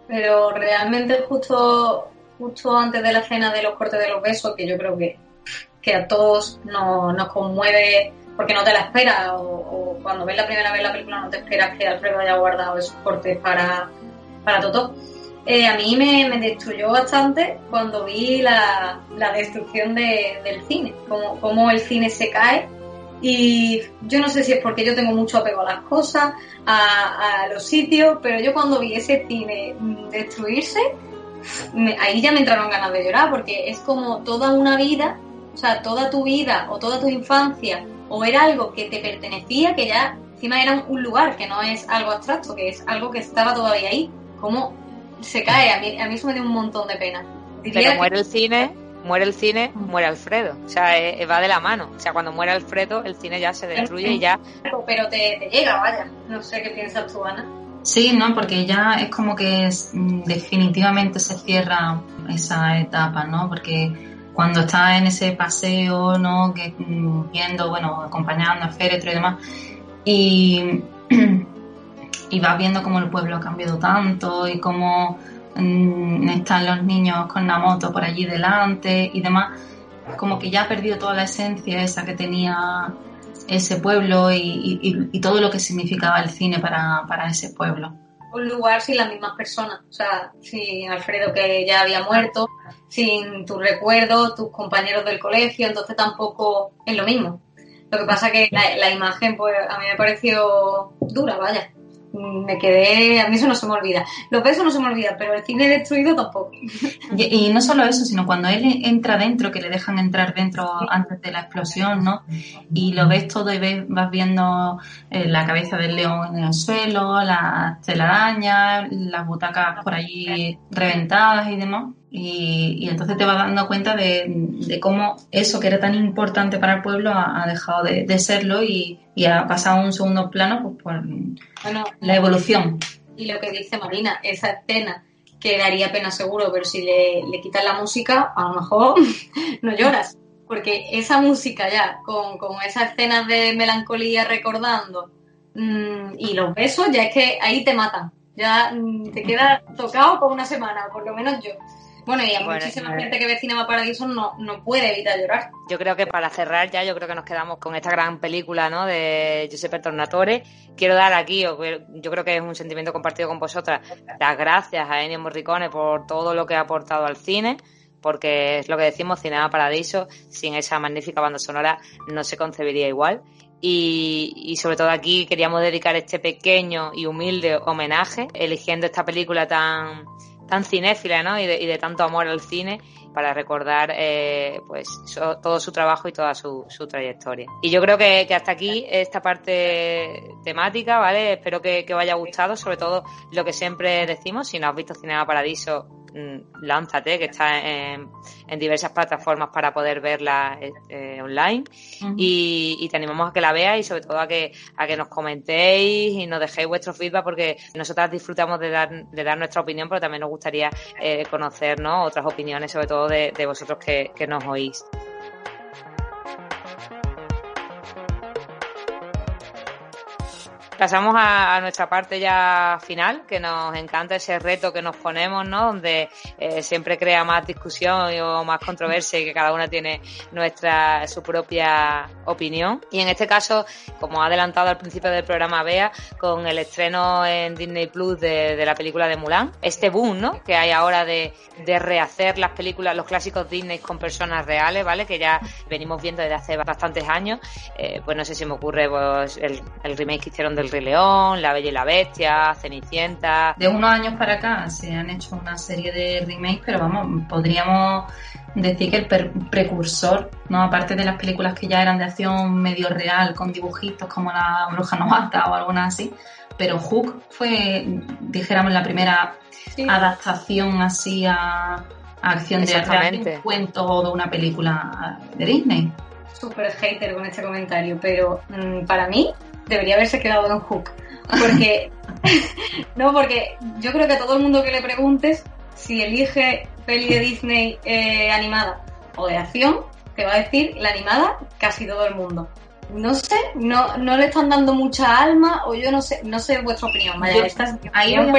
Pero realmente justo, justo antes de la escena de los cortes de los besos, que yo creo que, que a todos nos, nos conmueve porque no te la esperas, o, o cuando ves la primera vez la película no te esperas que Alfredo haya guardado esos cortes para, para Totó. Eh, a mí me, me destruyó bastante cuando vi la, la destrucción de- del cine, como, como el cine se cae y yo no sé si es porque yo tengo mucho apego a las cosas, a, los sitios, pero yo cuando vi ese cine mm, destruirse, ahí ya me entraron ganas de llorar, porque es como toda una vida, o sea, toda tu vida o toda tu infancia, o era algo que te pertenecía, que ya encima era un lugar, que no es algo abstracto, que es algo que estaba todavía ahí. ¿Cómo se cae? A mí, a mí eso me dio un montón de pena. Diría Pero que- muere el cine, muere el cine, muere Alfredo. O sea, eh, va de la mano. O sea, cuando muere Alfredo, el cine ya se destruye y ya pero te, te llega, vaya. No sé qué piensas tú, Ana. Sí, ¿no? Porque ya es como que es, mm, definitivamente se cierra esa etapa, ¿no? Porque cuando está en ese paseo, ¿no? Que mm, viendo, bueno, acompañando al féretro y demás, y, (clears throat) y vas viendo cómo el pueblo ha cambiado tanto y cómo mm, están los niños con la moto por allí delante y demás, como que ya ha perdido toda la esencia esa que tenía ese pueblo y, y- todo lo que significaba el cine para, para ese pueblo. Un lugar sin las mismas personas. O sea, sin Alfredo que ya había muerto, sin tus recuerdos, tus compañeros del colegio, entonces tampoco es lo mismo. Lo que pasa que la, la imagen, pues a mí me pareció dura, vaya. Me quedé, a mí eso no se me olvida. Los besos no se me olvidan, pero el cine destruido tampoco. Y, y no solo eso, sino cuando él entra dentro, que le dejan entrar dentro antes de la explosión, ¿no? Y lo ves todo y ves, vas viendo eh, la cabeza del león en el suelo, las telarañas, las butacas por allí reventadas y demás. Y, y entonces te vas dando cuenta de, de cómo eso que era tan importante para el pueblo ha, ha dejado de, de serlo y, y ha pasado a un segundo plano pues, por Bueno, la evolución. y lo que dice Marina, esa escena que daría pena seguro, pero si le, le quitas la música, a lo mejor (laughs) no lloras. porque esa música ya, con, con esas escenas de melancolía recordando mm, y los besos, ya es que ahí te matan. Ya mm, te queda tocado por una semana, por lo menos yo. Bueno, y a muchísima eh, gente que ve Cinema Paradiso no, no puede evitar llorar. Yo creo que para cerrar ya, yo creo que nos quedamos con esta gran película ¿no? de Giuseppe Tornatore. Quiero dar aquí, yo creo que es un sentimiento compartido con vosotras, las gracias a Ennio Morricone por todo lo que ha aportado al cine porque es lo que decimos, Cinema Paradiso, sin esa magnífica banda sonora no se concebiría igual. Y, y, sobre todo aquí queríamos dedicar este pequeño y humilde homenaje, eligiendo esta película tan, tan cinéfila ¿no? y, de, y de tanto amor al cine para recordar eh, pues todo su trabajo y toda su, trayectoria. Y yo creo que, hasta aquí esta parte temática, ¿vale? Espero que, que os haya gustado, sobre todo lo que siempre decimos, si no has visto Cinema Paradiso, lánzate, que está en, diversas plataformas para poder verla eh, online. y, te animamos a que la veáis y sobre todo a que, a que nos comentéis y nos dejéis vuestro feedback porque nosotras disfrutamos de dar, de dar nuestra opinión, pero también nos gustaría eh, conocer otras opiniones, sobre todo de, de vosotros que, que nos oís. Pasamos a, nuestra parte ya final, que nos encanta ese reto que nos ponemos, ¿no? Donde eh, siempre crea más discusión o más controversia y que cada una tiene nuestra, su propia opinión. Y en este caso, como ha adelantado al principio del programa Bea, con el estreno en Disney Plus de, la película de Mulan, este boom, ¿no? Que hay ahora de, rehacer las películas, los clásicos Disney con personas reales, ¿vale? Que ya venimos viendo desde hace bastantes años. Eh, pues no sé si me ocurre pues, el, el remake que hicieron del Rey León, La Bella y la Bestia, Cenicienta. De unos años para acá se han hecho una serie de remakes, pero vamos, podríamos decir que el precursor, ¿no? Aparte de las películas que ya eran de acción medio real, con dibujitos como La Bruja Novata o alguna así, pero Hook fue, dijéramos, la primera adaptación así a, acción de, un cuento o de una película de Disney. Súper hater con este comentario, pero mm, para mí debería haberse quedado en Hook. Porque, (laughs) no, porque yo creo que a todo el mundo que le preguntes si elige peli de Disney eh, animada o de acción, te va a decir la animada casi todo el mundo. No sé, no, no le están dando mucha alma o yo no sé, no sé vuestra opinión. Vaya, ahí un,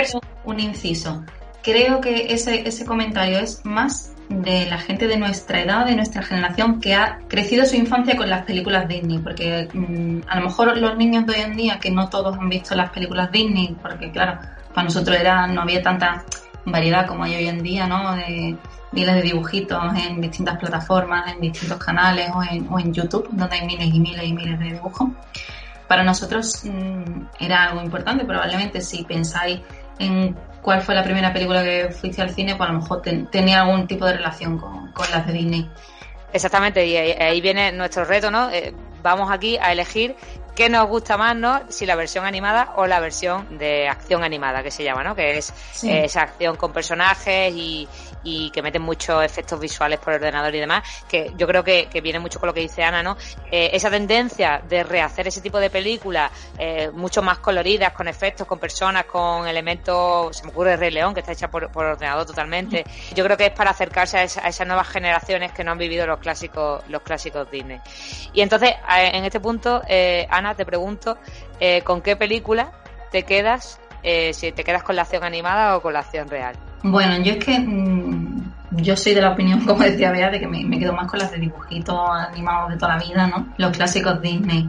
un inciso. Creo que ese, ese comentario es más de la gente de nuestra edad, de nuestra generación, que ha crecido su infancia con las películas Disney, porque mm, a lo mejor los niños de hoy en día, que no todos han visto las películas Disney, porque claro, para nosotros era, no había tanta variedad como hay hoy en día, ¿no? De miles de dibujitos en distintas plataformas, en distintos canales o en, o en YouTube, donde hay miles y miles y miles de dibujos. Para nosotros mm, era algo importante, probablemente si pensáis en cuál fue la primera película que fuiste al cine, pues a lo mejor tenía algún tipo de relación con, con las de Disney. Exactamente, y ahí, viene nuestro reto, ¿no? Eh, vamos aquí a elegir qué nos gusta más, ¿no? Si la versión animada o la versión de acción animada, que se llama, ¿no? Que es esa acción con personajes y, y que meten muchos efectos visuales por ordenador y demás, que yo creo que, que viene mucho con lo que dice Ana, ¿no? Eh, esa tendencia de rehacer ese tipo de películas eh, mucho más coloridas, con efectos, con personas, con elementos, se me ocurre Rey León, que está hecha por, por ordenador totalmente. (laughs) Yo creo que es para acercarse a, esas nuevas generaciones que no han vivido los clásicos, los clásicos Disney. Y entonces, en este punto, eh, Ana, te pregunto, eh, ¿con qué película te quedas eh, si te quedas con la acción animada o con la acción real. Bueno, yo es que mm, yo soy de la opinión, (laughs) como decía Bea, de que me, quedo más con las de dibujitos animados de toda la vida, ¿no? Los clásicos Disney.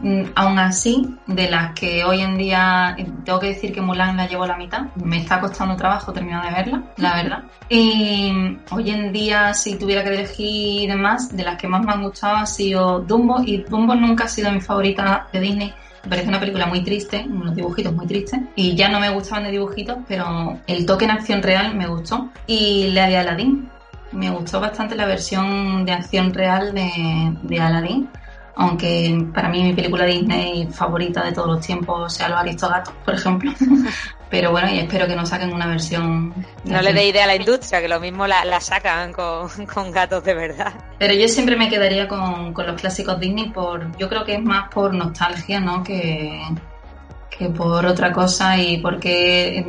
Mm, aún así, de las que hoy en día tengo que decir que Mulan la llevo a la mitad, me está costando trabajo terminar de verla, la verdad. Y hoy en día, si tuviera que elegir más, de las que más me han gustado ha sido Dumbo, y Dumbo nunca ha sido mi favorita de Disney me parece una película muy triste, unos dibujitos muy tristes. Y ya no me gustaban de dibujitos, pero el toque en acción real me gustó. Y la de Aladdin. Me gustó bastante la versión de acción real de, de Aladdin aunque para mí mi película Disney favorita de todos los tiempos sea Los Aristogatos, por ejemplo. (laughs) Pero bueno, y espero que no saquen una versión... No le dé idea a la industria, que lo mismo la, sacan (laughs) con, gatos de verdad. Pero yo siempre me quedaría con, los clásicos Disney, por yo creo que es más por nostalgia, ¿no? Que, que por otra cosa y porque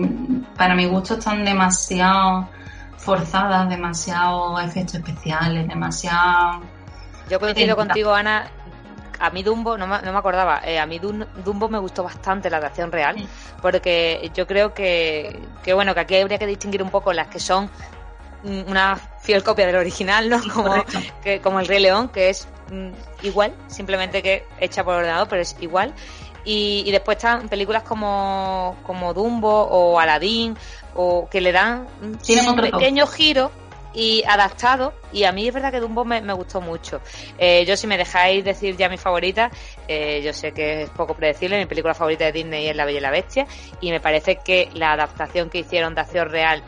para mi gusto están demasiado forzadas, demasiado efectos especiales, demasiado Yo coincido contigo, Ana. A mí Dumbo, no me, no me acordaba, eh, a mí Dumbo me gustó bastante la adaptación real, porque yo creo que, que, bueno, que aquí habría que distinguir un poco las que son una fiel copia del original, ¿no? Como, que, como el Rey León, que es mm, igual, simplemente que hecha por ordenador, pero es igual. Y, y, después están películas como, como Dumbo o Aladdin, o que le dan un pequeño giro y adaptado. Y a mí es verdad que Dumbo me, gustó mucho. Eh, yo, si me dejáis decir ya mi favorita, eh, yo sé que es poco predecible. Mi película favorita de Disney es La Bella y la Bestia. Y me parece que la adaptación que hicieron de acción real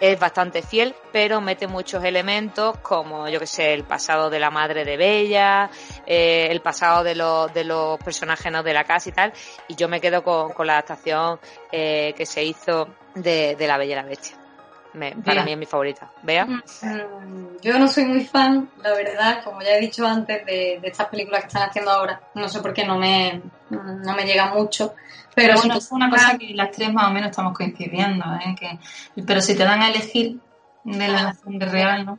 es bastante fiel, pero mete muchos elementos como, yo que sé, el pasado de la madre de Bella, eh, el pasado de los, de los personajes ¿no? de la casa y tal, y yo me quedo con, con la adaptación eh, que se hizo de, de La Bella y la Bestia. Me, para mí es mi favorita. ¿Vea? Mm, yo no soy muy fan, la verdad, como ya he dicho antes, de, de estas películas que están haciendo ahora. No sé por qué no me, no me llega mucho. Pero, bueno, es una cosa que las tres más o menos estamos coincidiendo, ¿eh? Que, pero si te dan a elegir de la de real, ¿no?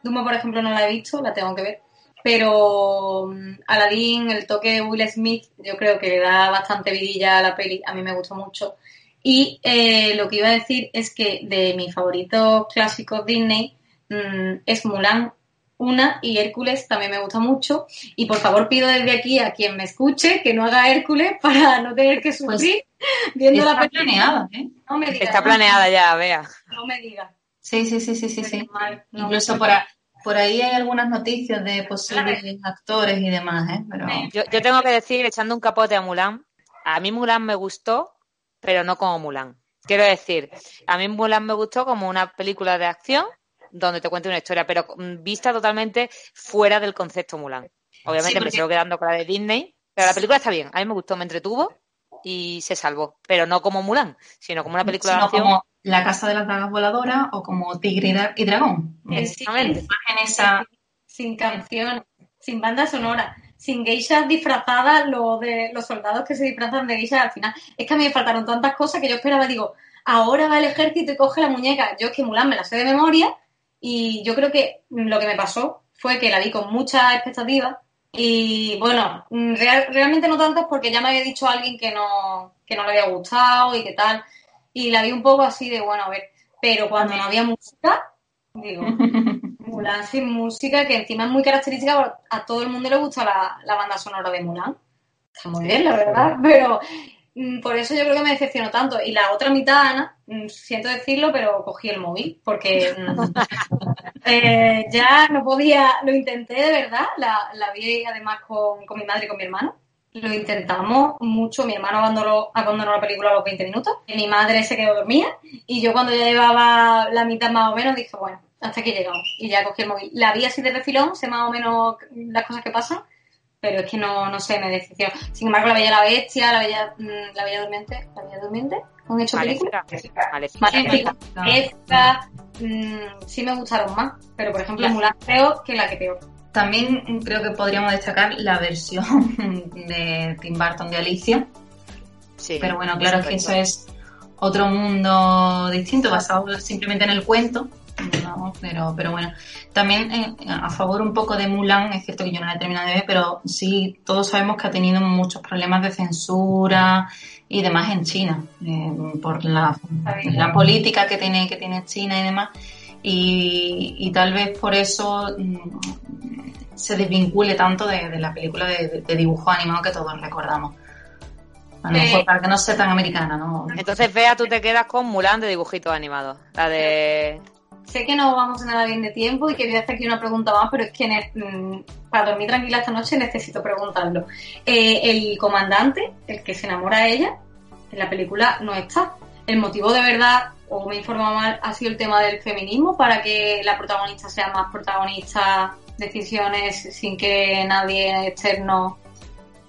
Dumbo, por ejemplo, no la he visto, la tengo que ver. Pero um, Aladdin, el toque de Will Smith, yo creo que le da bastante vidilla a la peli. A mí me gustó mucho. Y eh, lo que iba a decir es que de mis favoritos clásicos Disney mmm, es Mulan una y Hércules también me gusta mucho. Y por favor pido desde aquí a quien me escuche que no haga Hércules (laughs) para no tener que sufrir pues viendo la película. planeada, ¿eh? No me digas, está planeada ya, vea. No me digas. Sí, sí, sí, sí, sí. sí. Incluso por, por, ahí hay algunas noticias de posibles actores y demás, ¿eh? Pero... Yo, yo tengo que decir, echando un capote a Mulan, a mí Mulan me gustó, pero no como Mulan. Quiero decir, a mí Mulan me gustó como una película de acción donde te cuente una historia, pero vista totalmente fuera del concepto Mulan. Obviamente me sigo quedando con la de Disney, pero la película está bien. A mí me gustó, me entretuvo y se salvó. Pero no como Mulan, sino como una película de acción. como La Casa de las Dragas Voladoras o como Tigre y Dragón. Exactamente. Esa... Sin canción, sin banda sonora, sin geishas disfrazadas, lo de los soldados que se disfrazan de geishas al final. Es que a mí me faltaron tantas cosas que yo esperaba, digo, ahora va el ejército y coge la muñeca. Yo es que Mulan me la sé de memoria y yo creo que lo que me pasó fue que la vi con mucha expectativa y bueno, realmente no tantas porque ya me había dicho alguien que no, que no le había gustado y qué tal. Y la vi un poco así de, bueno, a ver, pero cuando no había música, digo, (laughs) Mulan sin música, que encima es muy característica, a todo el mundo le gusta la, la banda sonora de Mulan. Está muy bien, la verdad, pero Mm, por eso yo creo que me decepcionó tanto. Y la otra mitad, Ana, mm, siento decirlo, pero cogí el móvil porque mm, (laughs) eh, ya no podía, lo intenté de verdad, la, la vi además con, con, mi madre y con mi hermano. Lo intentamos mucho, mi hermano abandonó, abandonó la película a los 20 minutos, mi madre se quedó dormida y yo cuando ya llevaba la mitad más o menos dije, bueno, hasta aquí llegamos y ya cogí el móvil. La vi así de refilón, sé más o menos las cosas que pasan pero es que no, no sé, me decepcionó. Sin embargo, La Bella la Bestia, La Bella, mm, la Bella Durmiente, La Bella Durmiente, ¿han hecho película? Maléfica. Esta, mmm, sí me gustaron más, pero por ejemplo, Mulan creo que la que peor. También creo que podríamos destacar la versión (laughs) de Tim Burton de Alicia. Sí, pero bueno, claro es que eso es otro mundo distinto, basado simplemente en el cuento pero, pero bueno. También eh, a favor un poco de Mulan, es cierto que yo no la he terminado de ver, pero sí, todos sabemos que ha tenido muchos problemas de censura y demás en China, eh, por la, la, política que tiene, que tiene China y demás. Y, tal vez por eso mm, se desvincule tanto de, la película de, dibujo animado que todos recordamos. A lo mejor para que no sea tan americana, ¿no? Entonces, vea, tú te quedas con Mulan de dibujitos animados. La de sé que no vamos nada bien de tiempo y quería hacer aquí una pregunta más, pero es que mm, para dormir tranquila esta noche necesito preguntarlo. Eh, el comandante, el que se enamora de ella, en la película no está. El motivo de verdad, o me he informado mal, ha sido el tema del feminismo para que la protagonista sea más protagonista, decisiones sin que nadie externo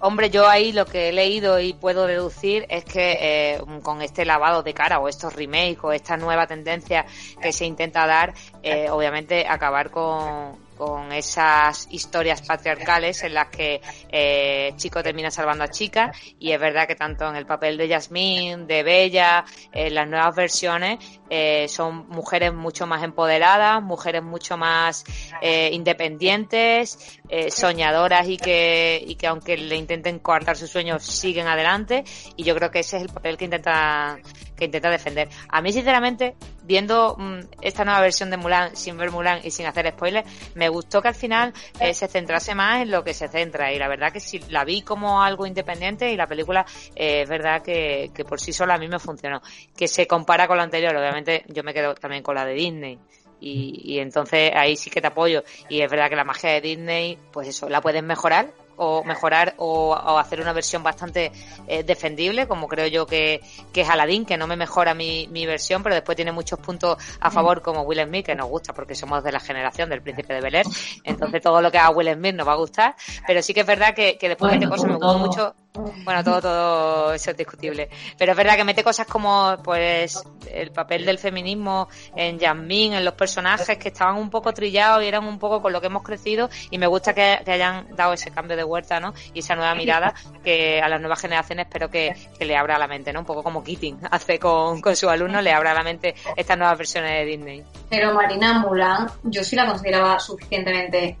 Hombre, yo ahí lo que he leído y puedo deducir es que eh, con este lavado de cara o estos remakes o esta nueva tendencia que se intenta dar, eh, obviamente acabar con, con esas historias patriarcales en las que eh, chico termina salvando a chica y es verdad que tanto en el papel de Yasmín, de Bella, en las nuevas versiones eh, son mujeres mucho más empoderadas, mujeres mucho más eh, independientes, eh, soñadoras y que, y que aunque le intenten coartar sus sueños siguen adelante y yo creo que ese es el papel que intenta que intenta defender. A mí sinceramente viendo mm, esta nueva versión de Mulan sin ver Mulan y sin hacer spoilers, me gustó que al final eh, se centrase más en lo que se centra y la verdad que si la vi como algo independiente y la película eh, es verdad que, que por sí sola a mí me funcionó. Que se compara con la anterior, obviamente yo me quedo también con la de Disney. Y, y entonces ahí sí que te apoyo. Y es verdad que la magia de Disney, pues eso, la pueden mejorar, o mejorar o, o hacer una versión bastante eh, defendible, como creo yo que, que es Aladdin, que no me mejora mi, mi versión, pero después tiene muchos puntos a favor, como Will Smith, que nos gusta porque somos de la generación del príncipe de Bel Air. Entonces todo lo que haga Will Smith nos va a gustar, pero sí que es verdad que, que después Bueno, mete cosas, me gustó mucho. Bueno, todo, todo eso es discutible. Pero es verdad que mete cosas como, pues, el papel del feminismo en Yasmín, en los personajes que estaban un poco trillados y eran un poco con lo que hemos crecido y me gusta que, hayan dado ese cambio de vuelta, ¿no? Y esa nueva mirada que a las nuevas generaciones espero que, que le abra la mente, ¿no? Un poco como Keating hace con, con sus alumnos, le abra la mente estas nuevas versiones de Disney. Pero Marina Mulan, yo sí la consideraba suficientemente,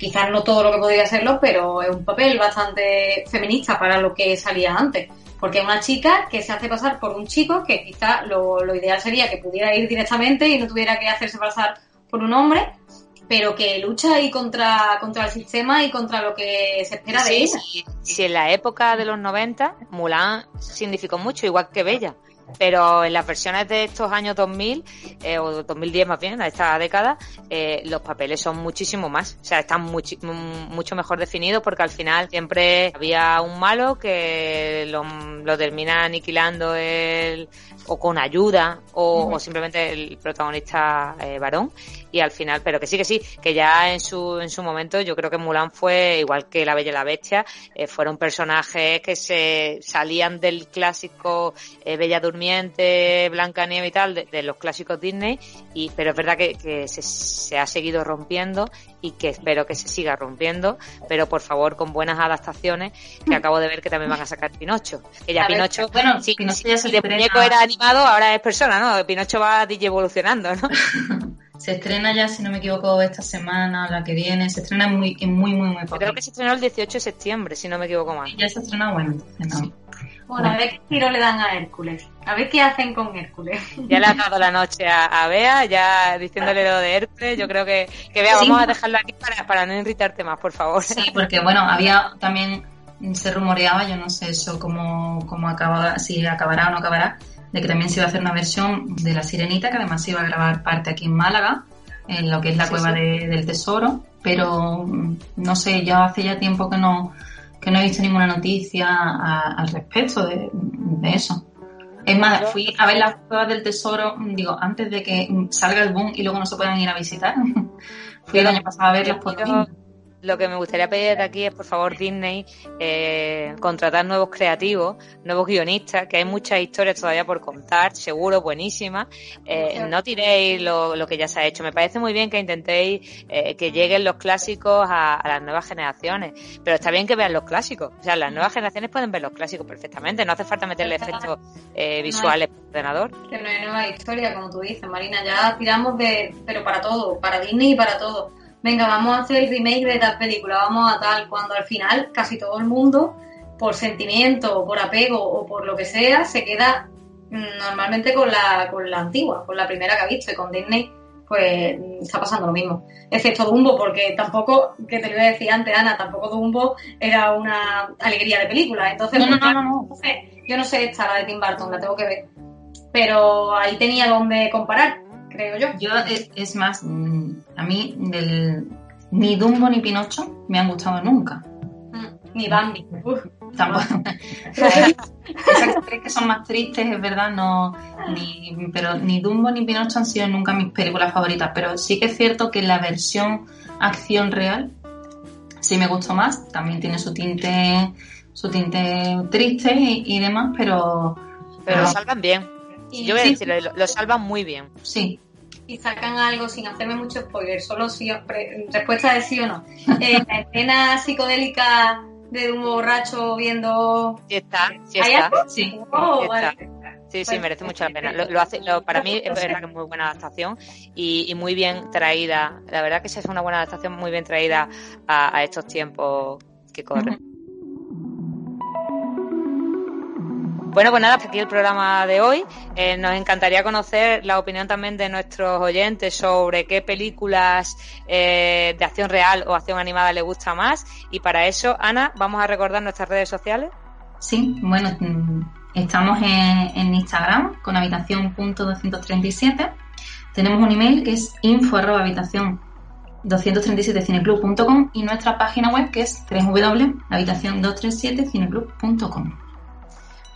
quizás no todo lo que podría serlo, pero es un papel bastante feminista para lo que salía antes. Porque es una chica que se hace pasar por un chico que quizás lo, lo ideal sería que pudiera ir directamente y no tuviera que hacerse pasar por un hombre, pero que lucha ahí contra, contra el sistema y contra lo que se espera de ella. sí, en la época de los 90, Mulan significó mucho, igual que Bella. Pero en las versiones de estos años 2000, eh, o 2010 más bien, a esta década, eh, los papeles son muchísimo más. O sea, están mucho mejor definidos porque al final siempre había un malo que lo, lo termina aniquilando el, o con ayuda, o, o simplemente el protagonista eh, varón. Y al final, pero que sí, que sí, que ya en su, en su momento yo creo que Mulan fue, igual que La Bella y la Bestia, eh, fueron personajes que se salían del clásico eh, Bella Durmiente, Blanca Nieve y tal, de, de los clásicos Disney, y, pero es verdad que, que se, se ha seguido rompiendo y que espero que se siga rompiendo, pero por favor con buenas adaptaciones, que acabo de ver que también van a sacar Pinocho. Que ya A ver, Pinocho, bueno, sí, Pinocho ya de muñeco era animado, ahora es persona, ¿no? Pinocho va evolucionando, ¿no? (laughs) Se estrena ya, si no me equivoco, esta semana o la que viene. Se estrena en muy, en muy, muy, muy poco. Creo que se estrenó el 18 de septiembre, si no me equivoco más. Ya se estrena, bueno, entonces no. Bueno, a ver qué tiro le dan a Hércules. A ver qué hacen con Hércules. Ya le ha (laughs) dado la noche a, a Bea, ya diciéndole lo de Hércules. Yo creo que, que Bea, Sí. vamos a dejarlo aquí para, para no irritarte más, por favor. Sí, porque bueno, había también se rumoreaba, yo no sé eso cómo, cómo acaba, si acabará o no acabará, de que también se iba a hacer una versión de La Sirenita, que además se iba a grabar parte aquí en Málaga, en lo que es la Sí, cueva sí. de- del tesoro, pero mm, no sé, ya hace ya tiempo que no, que no he visto ninguna noticia a- al respecto de, de eso. Es más, fui a ver las cuevas del tesoro, mm, digo, antes de que mm, salga el boom y luego no se puedan ir a visitar. (laughs) fui el año pasado a verlas por Yo- mismo. Lo que me gustaría pedir de aquí es, por favor, Disney, eh, contratar nuevos creativos, nuevos guionistas, que hay muchas historias todavía por contar, seguro, buenísimas. Eh, no tiréis lo, lo que ya se ha hecho. Me parece muy bien que intentéis eh, que lleguen los clásicos a, a las nuevas generaciones, pero está bien que vean los clásicos. O sea, las nuevas generaciones pueden ver los clásicos perfectamente, no hace falta meterle efectos eh, visuales por ordenador. Que no hay nueva historia, como tú dices, Marina. Ya tiramos de. Pero para todo, para Disney y para todo. Venga, vamos a hacer el remake de tal película, vamos a tal. Cuando al final casi todo el mundo, por sentimiento, por apego o por lo que sea, se queda mm, normalmente con la, con la antigua, con la primera que ha visto. Y con Disney, pues mm, está pasando lo mismo. Excepto Dumbo, porque tampoco, que te lo iba a decir antes, Ana, tampoco Dumbo era una alegría de película. Entonces, No, no, no, no, yo no sé esta, la de Tim Burton, la tengo que ver. Pero ahí tenía donde comparar, creo yo. Yo, es, es más, mm, a mí del, ni Dumbo ni Pinocho me han gustado nunca. Mm, Ni Bambi. Uf. Tampoco. (laughs) Esas tres que son más tristes, es verdad, no, ni, pero ni Dumbo ni Pinocho han sido nunca mis películas favoritas. Pero sí que es cierto que la versión acción real sí me gustó más. También tiene su tinte, su tinte triste y, y demás, pero, Pero lo Ah. salvan bien. Y- Yo voy a decirlo, lo, lo salvan muy bien. sí. Y sacan algo sin hacerme mucho spoiler, solo si respuesta de sí o no. (laughs) Eh, la escena psicodélica de un borracho viendo. Sí está, sí está. Sí, oh, Sí, sí, merece mucho la pena. Lo, hace, para mí es verdad que es muy buena adaptación y, muy bien traída. La verdad que es una buena adaptación muy bien traída a, estos tiempos que corren. Bueno, pues nada, hasta aquí el programa de hoy. Eh, nos encantaría conocer la opinión también de nuestros oyentes sobre qué películas eh, de acción real o acción animada les gusta más. Y para eso, Ana, vamos a recordar nuestras redes sociales. Sí, bueno, mm, estamos en, Instagram con habitación.237. Tenemos un email que es info habitación 237cineclub.com y nuestra página web que es www.habitación237cineclub.com.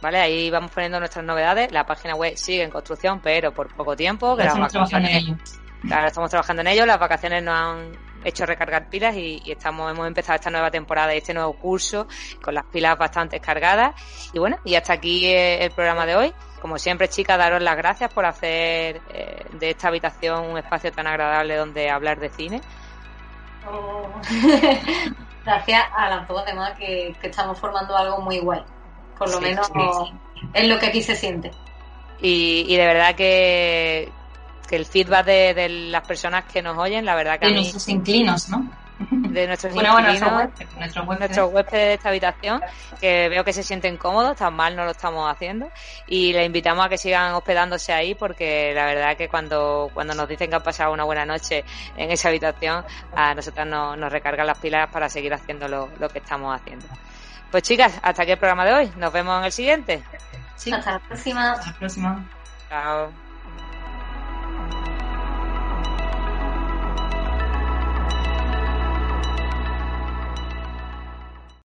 ¿vale? Ahí vamos poniendo nuestras novedades. La página web sigue en construcción, pero por poco tiempo. Que estamos trabajando en ello. Claro, estamos trabajando en ello. Las vacaciones nos han hecho recargar pilas y, estamos hemos empezado esta nueva temporada y este nuevo curso con las pilas bastante cargadas. Y bueno, y hasta aquí el programa de hoy. Como siempre, chicas, daros las gracias por hacer eh, de esta habitación un espacio tan agradable donde hablar de cine. Oh. (laughs) gracias a las dos, además, que estamos formando algo muy guay. Por lo menos es lo que aquí se siente. Y, de verdad que, el feedback de, las personas que nos oyen, la verdad que... De nuestros inclinos, ¿no? De nuestros bueno, inclinos, nuestros huéspedes de esta habitación, que veo que se sienten cómodos, tan mal no lo estamos haciendo. Y les invitamos a que sigan hospedándose ahí, porque la verdad que cuando, cuando nos dicen que han pasado una buena noche en esa habitación, a nosotras nos, nos recargan las pilas para seguir haciendo lo, lo que estamos haciendo. Pues chicas, hasta aquí el programa de hoy. Nos vemos en el siguiente. Sí. Hasta la próxima. Hasta la próxima. Chao.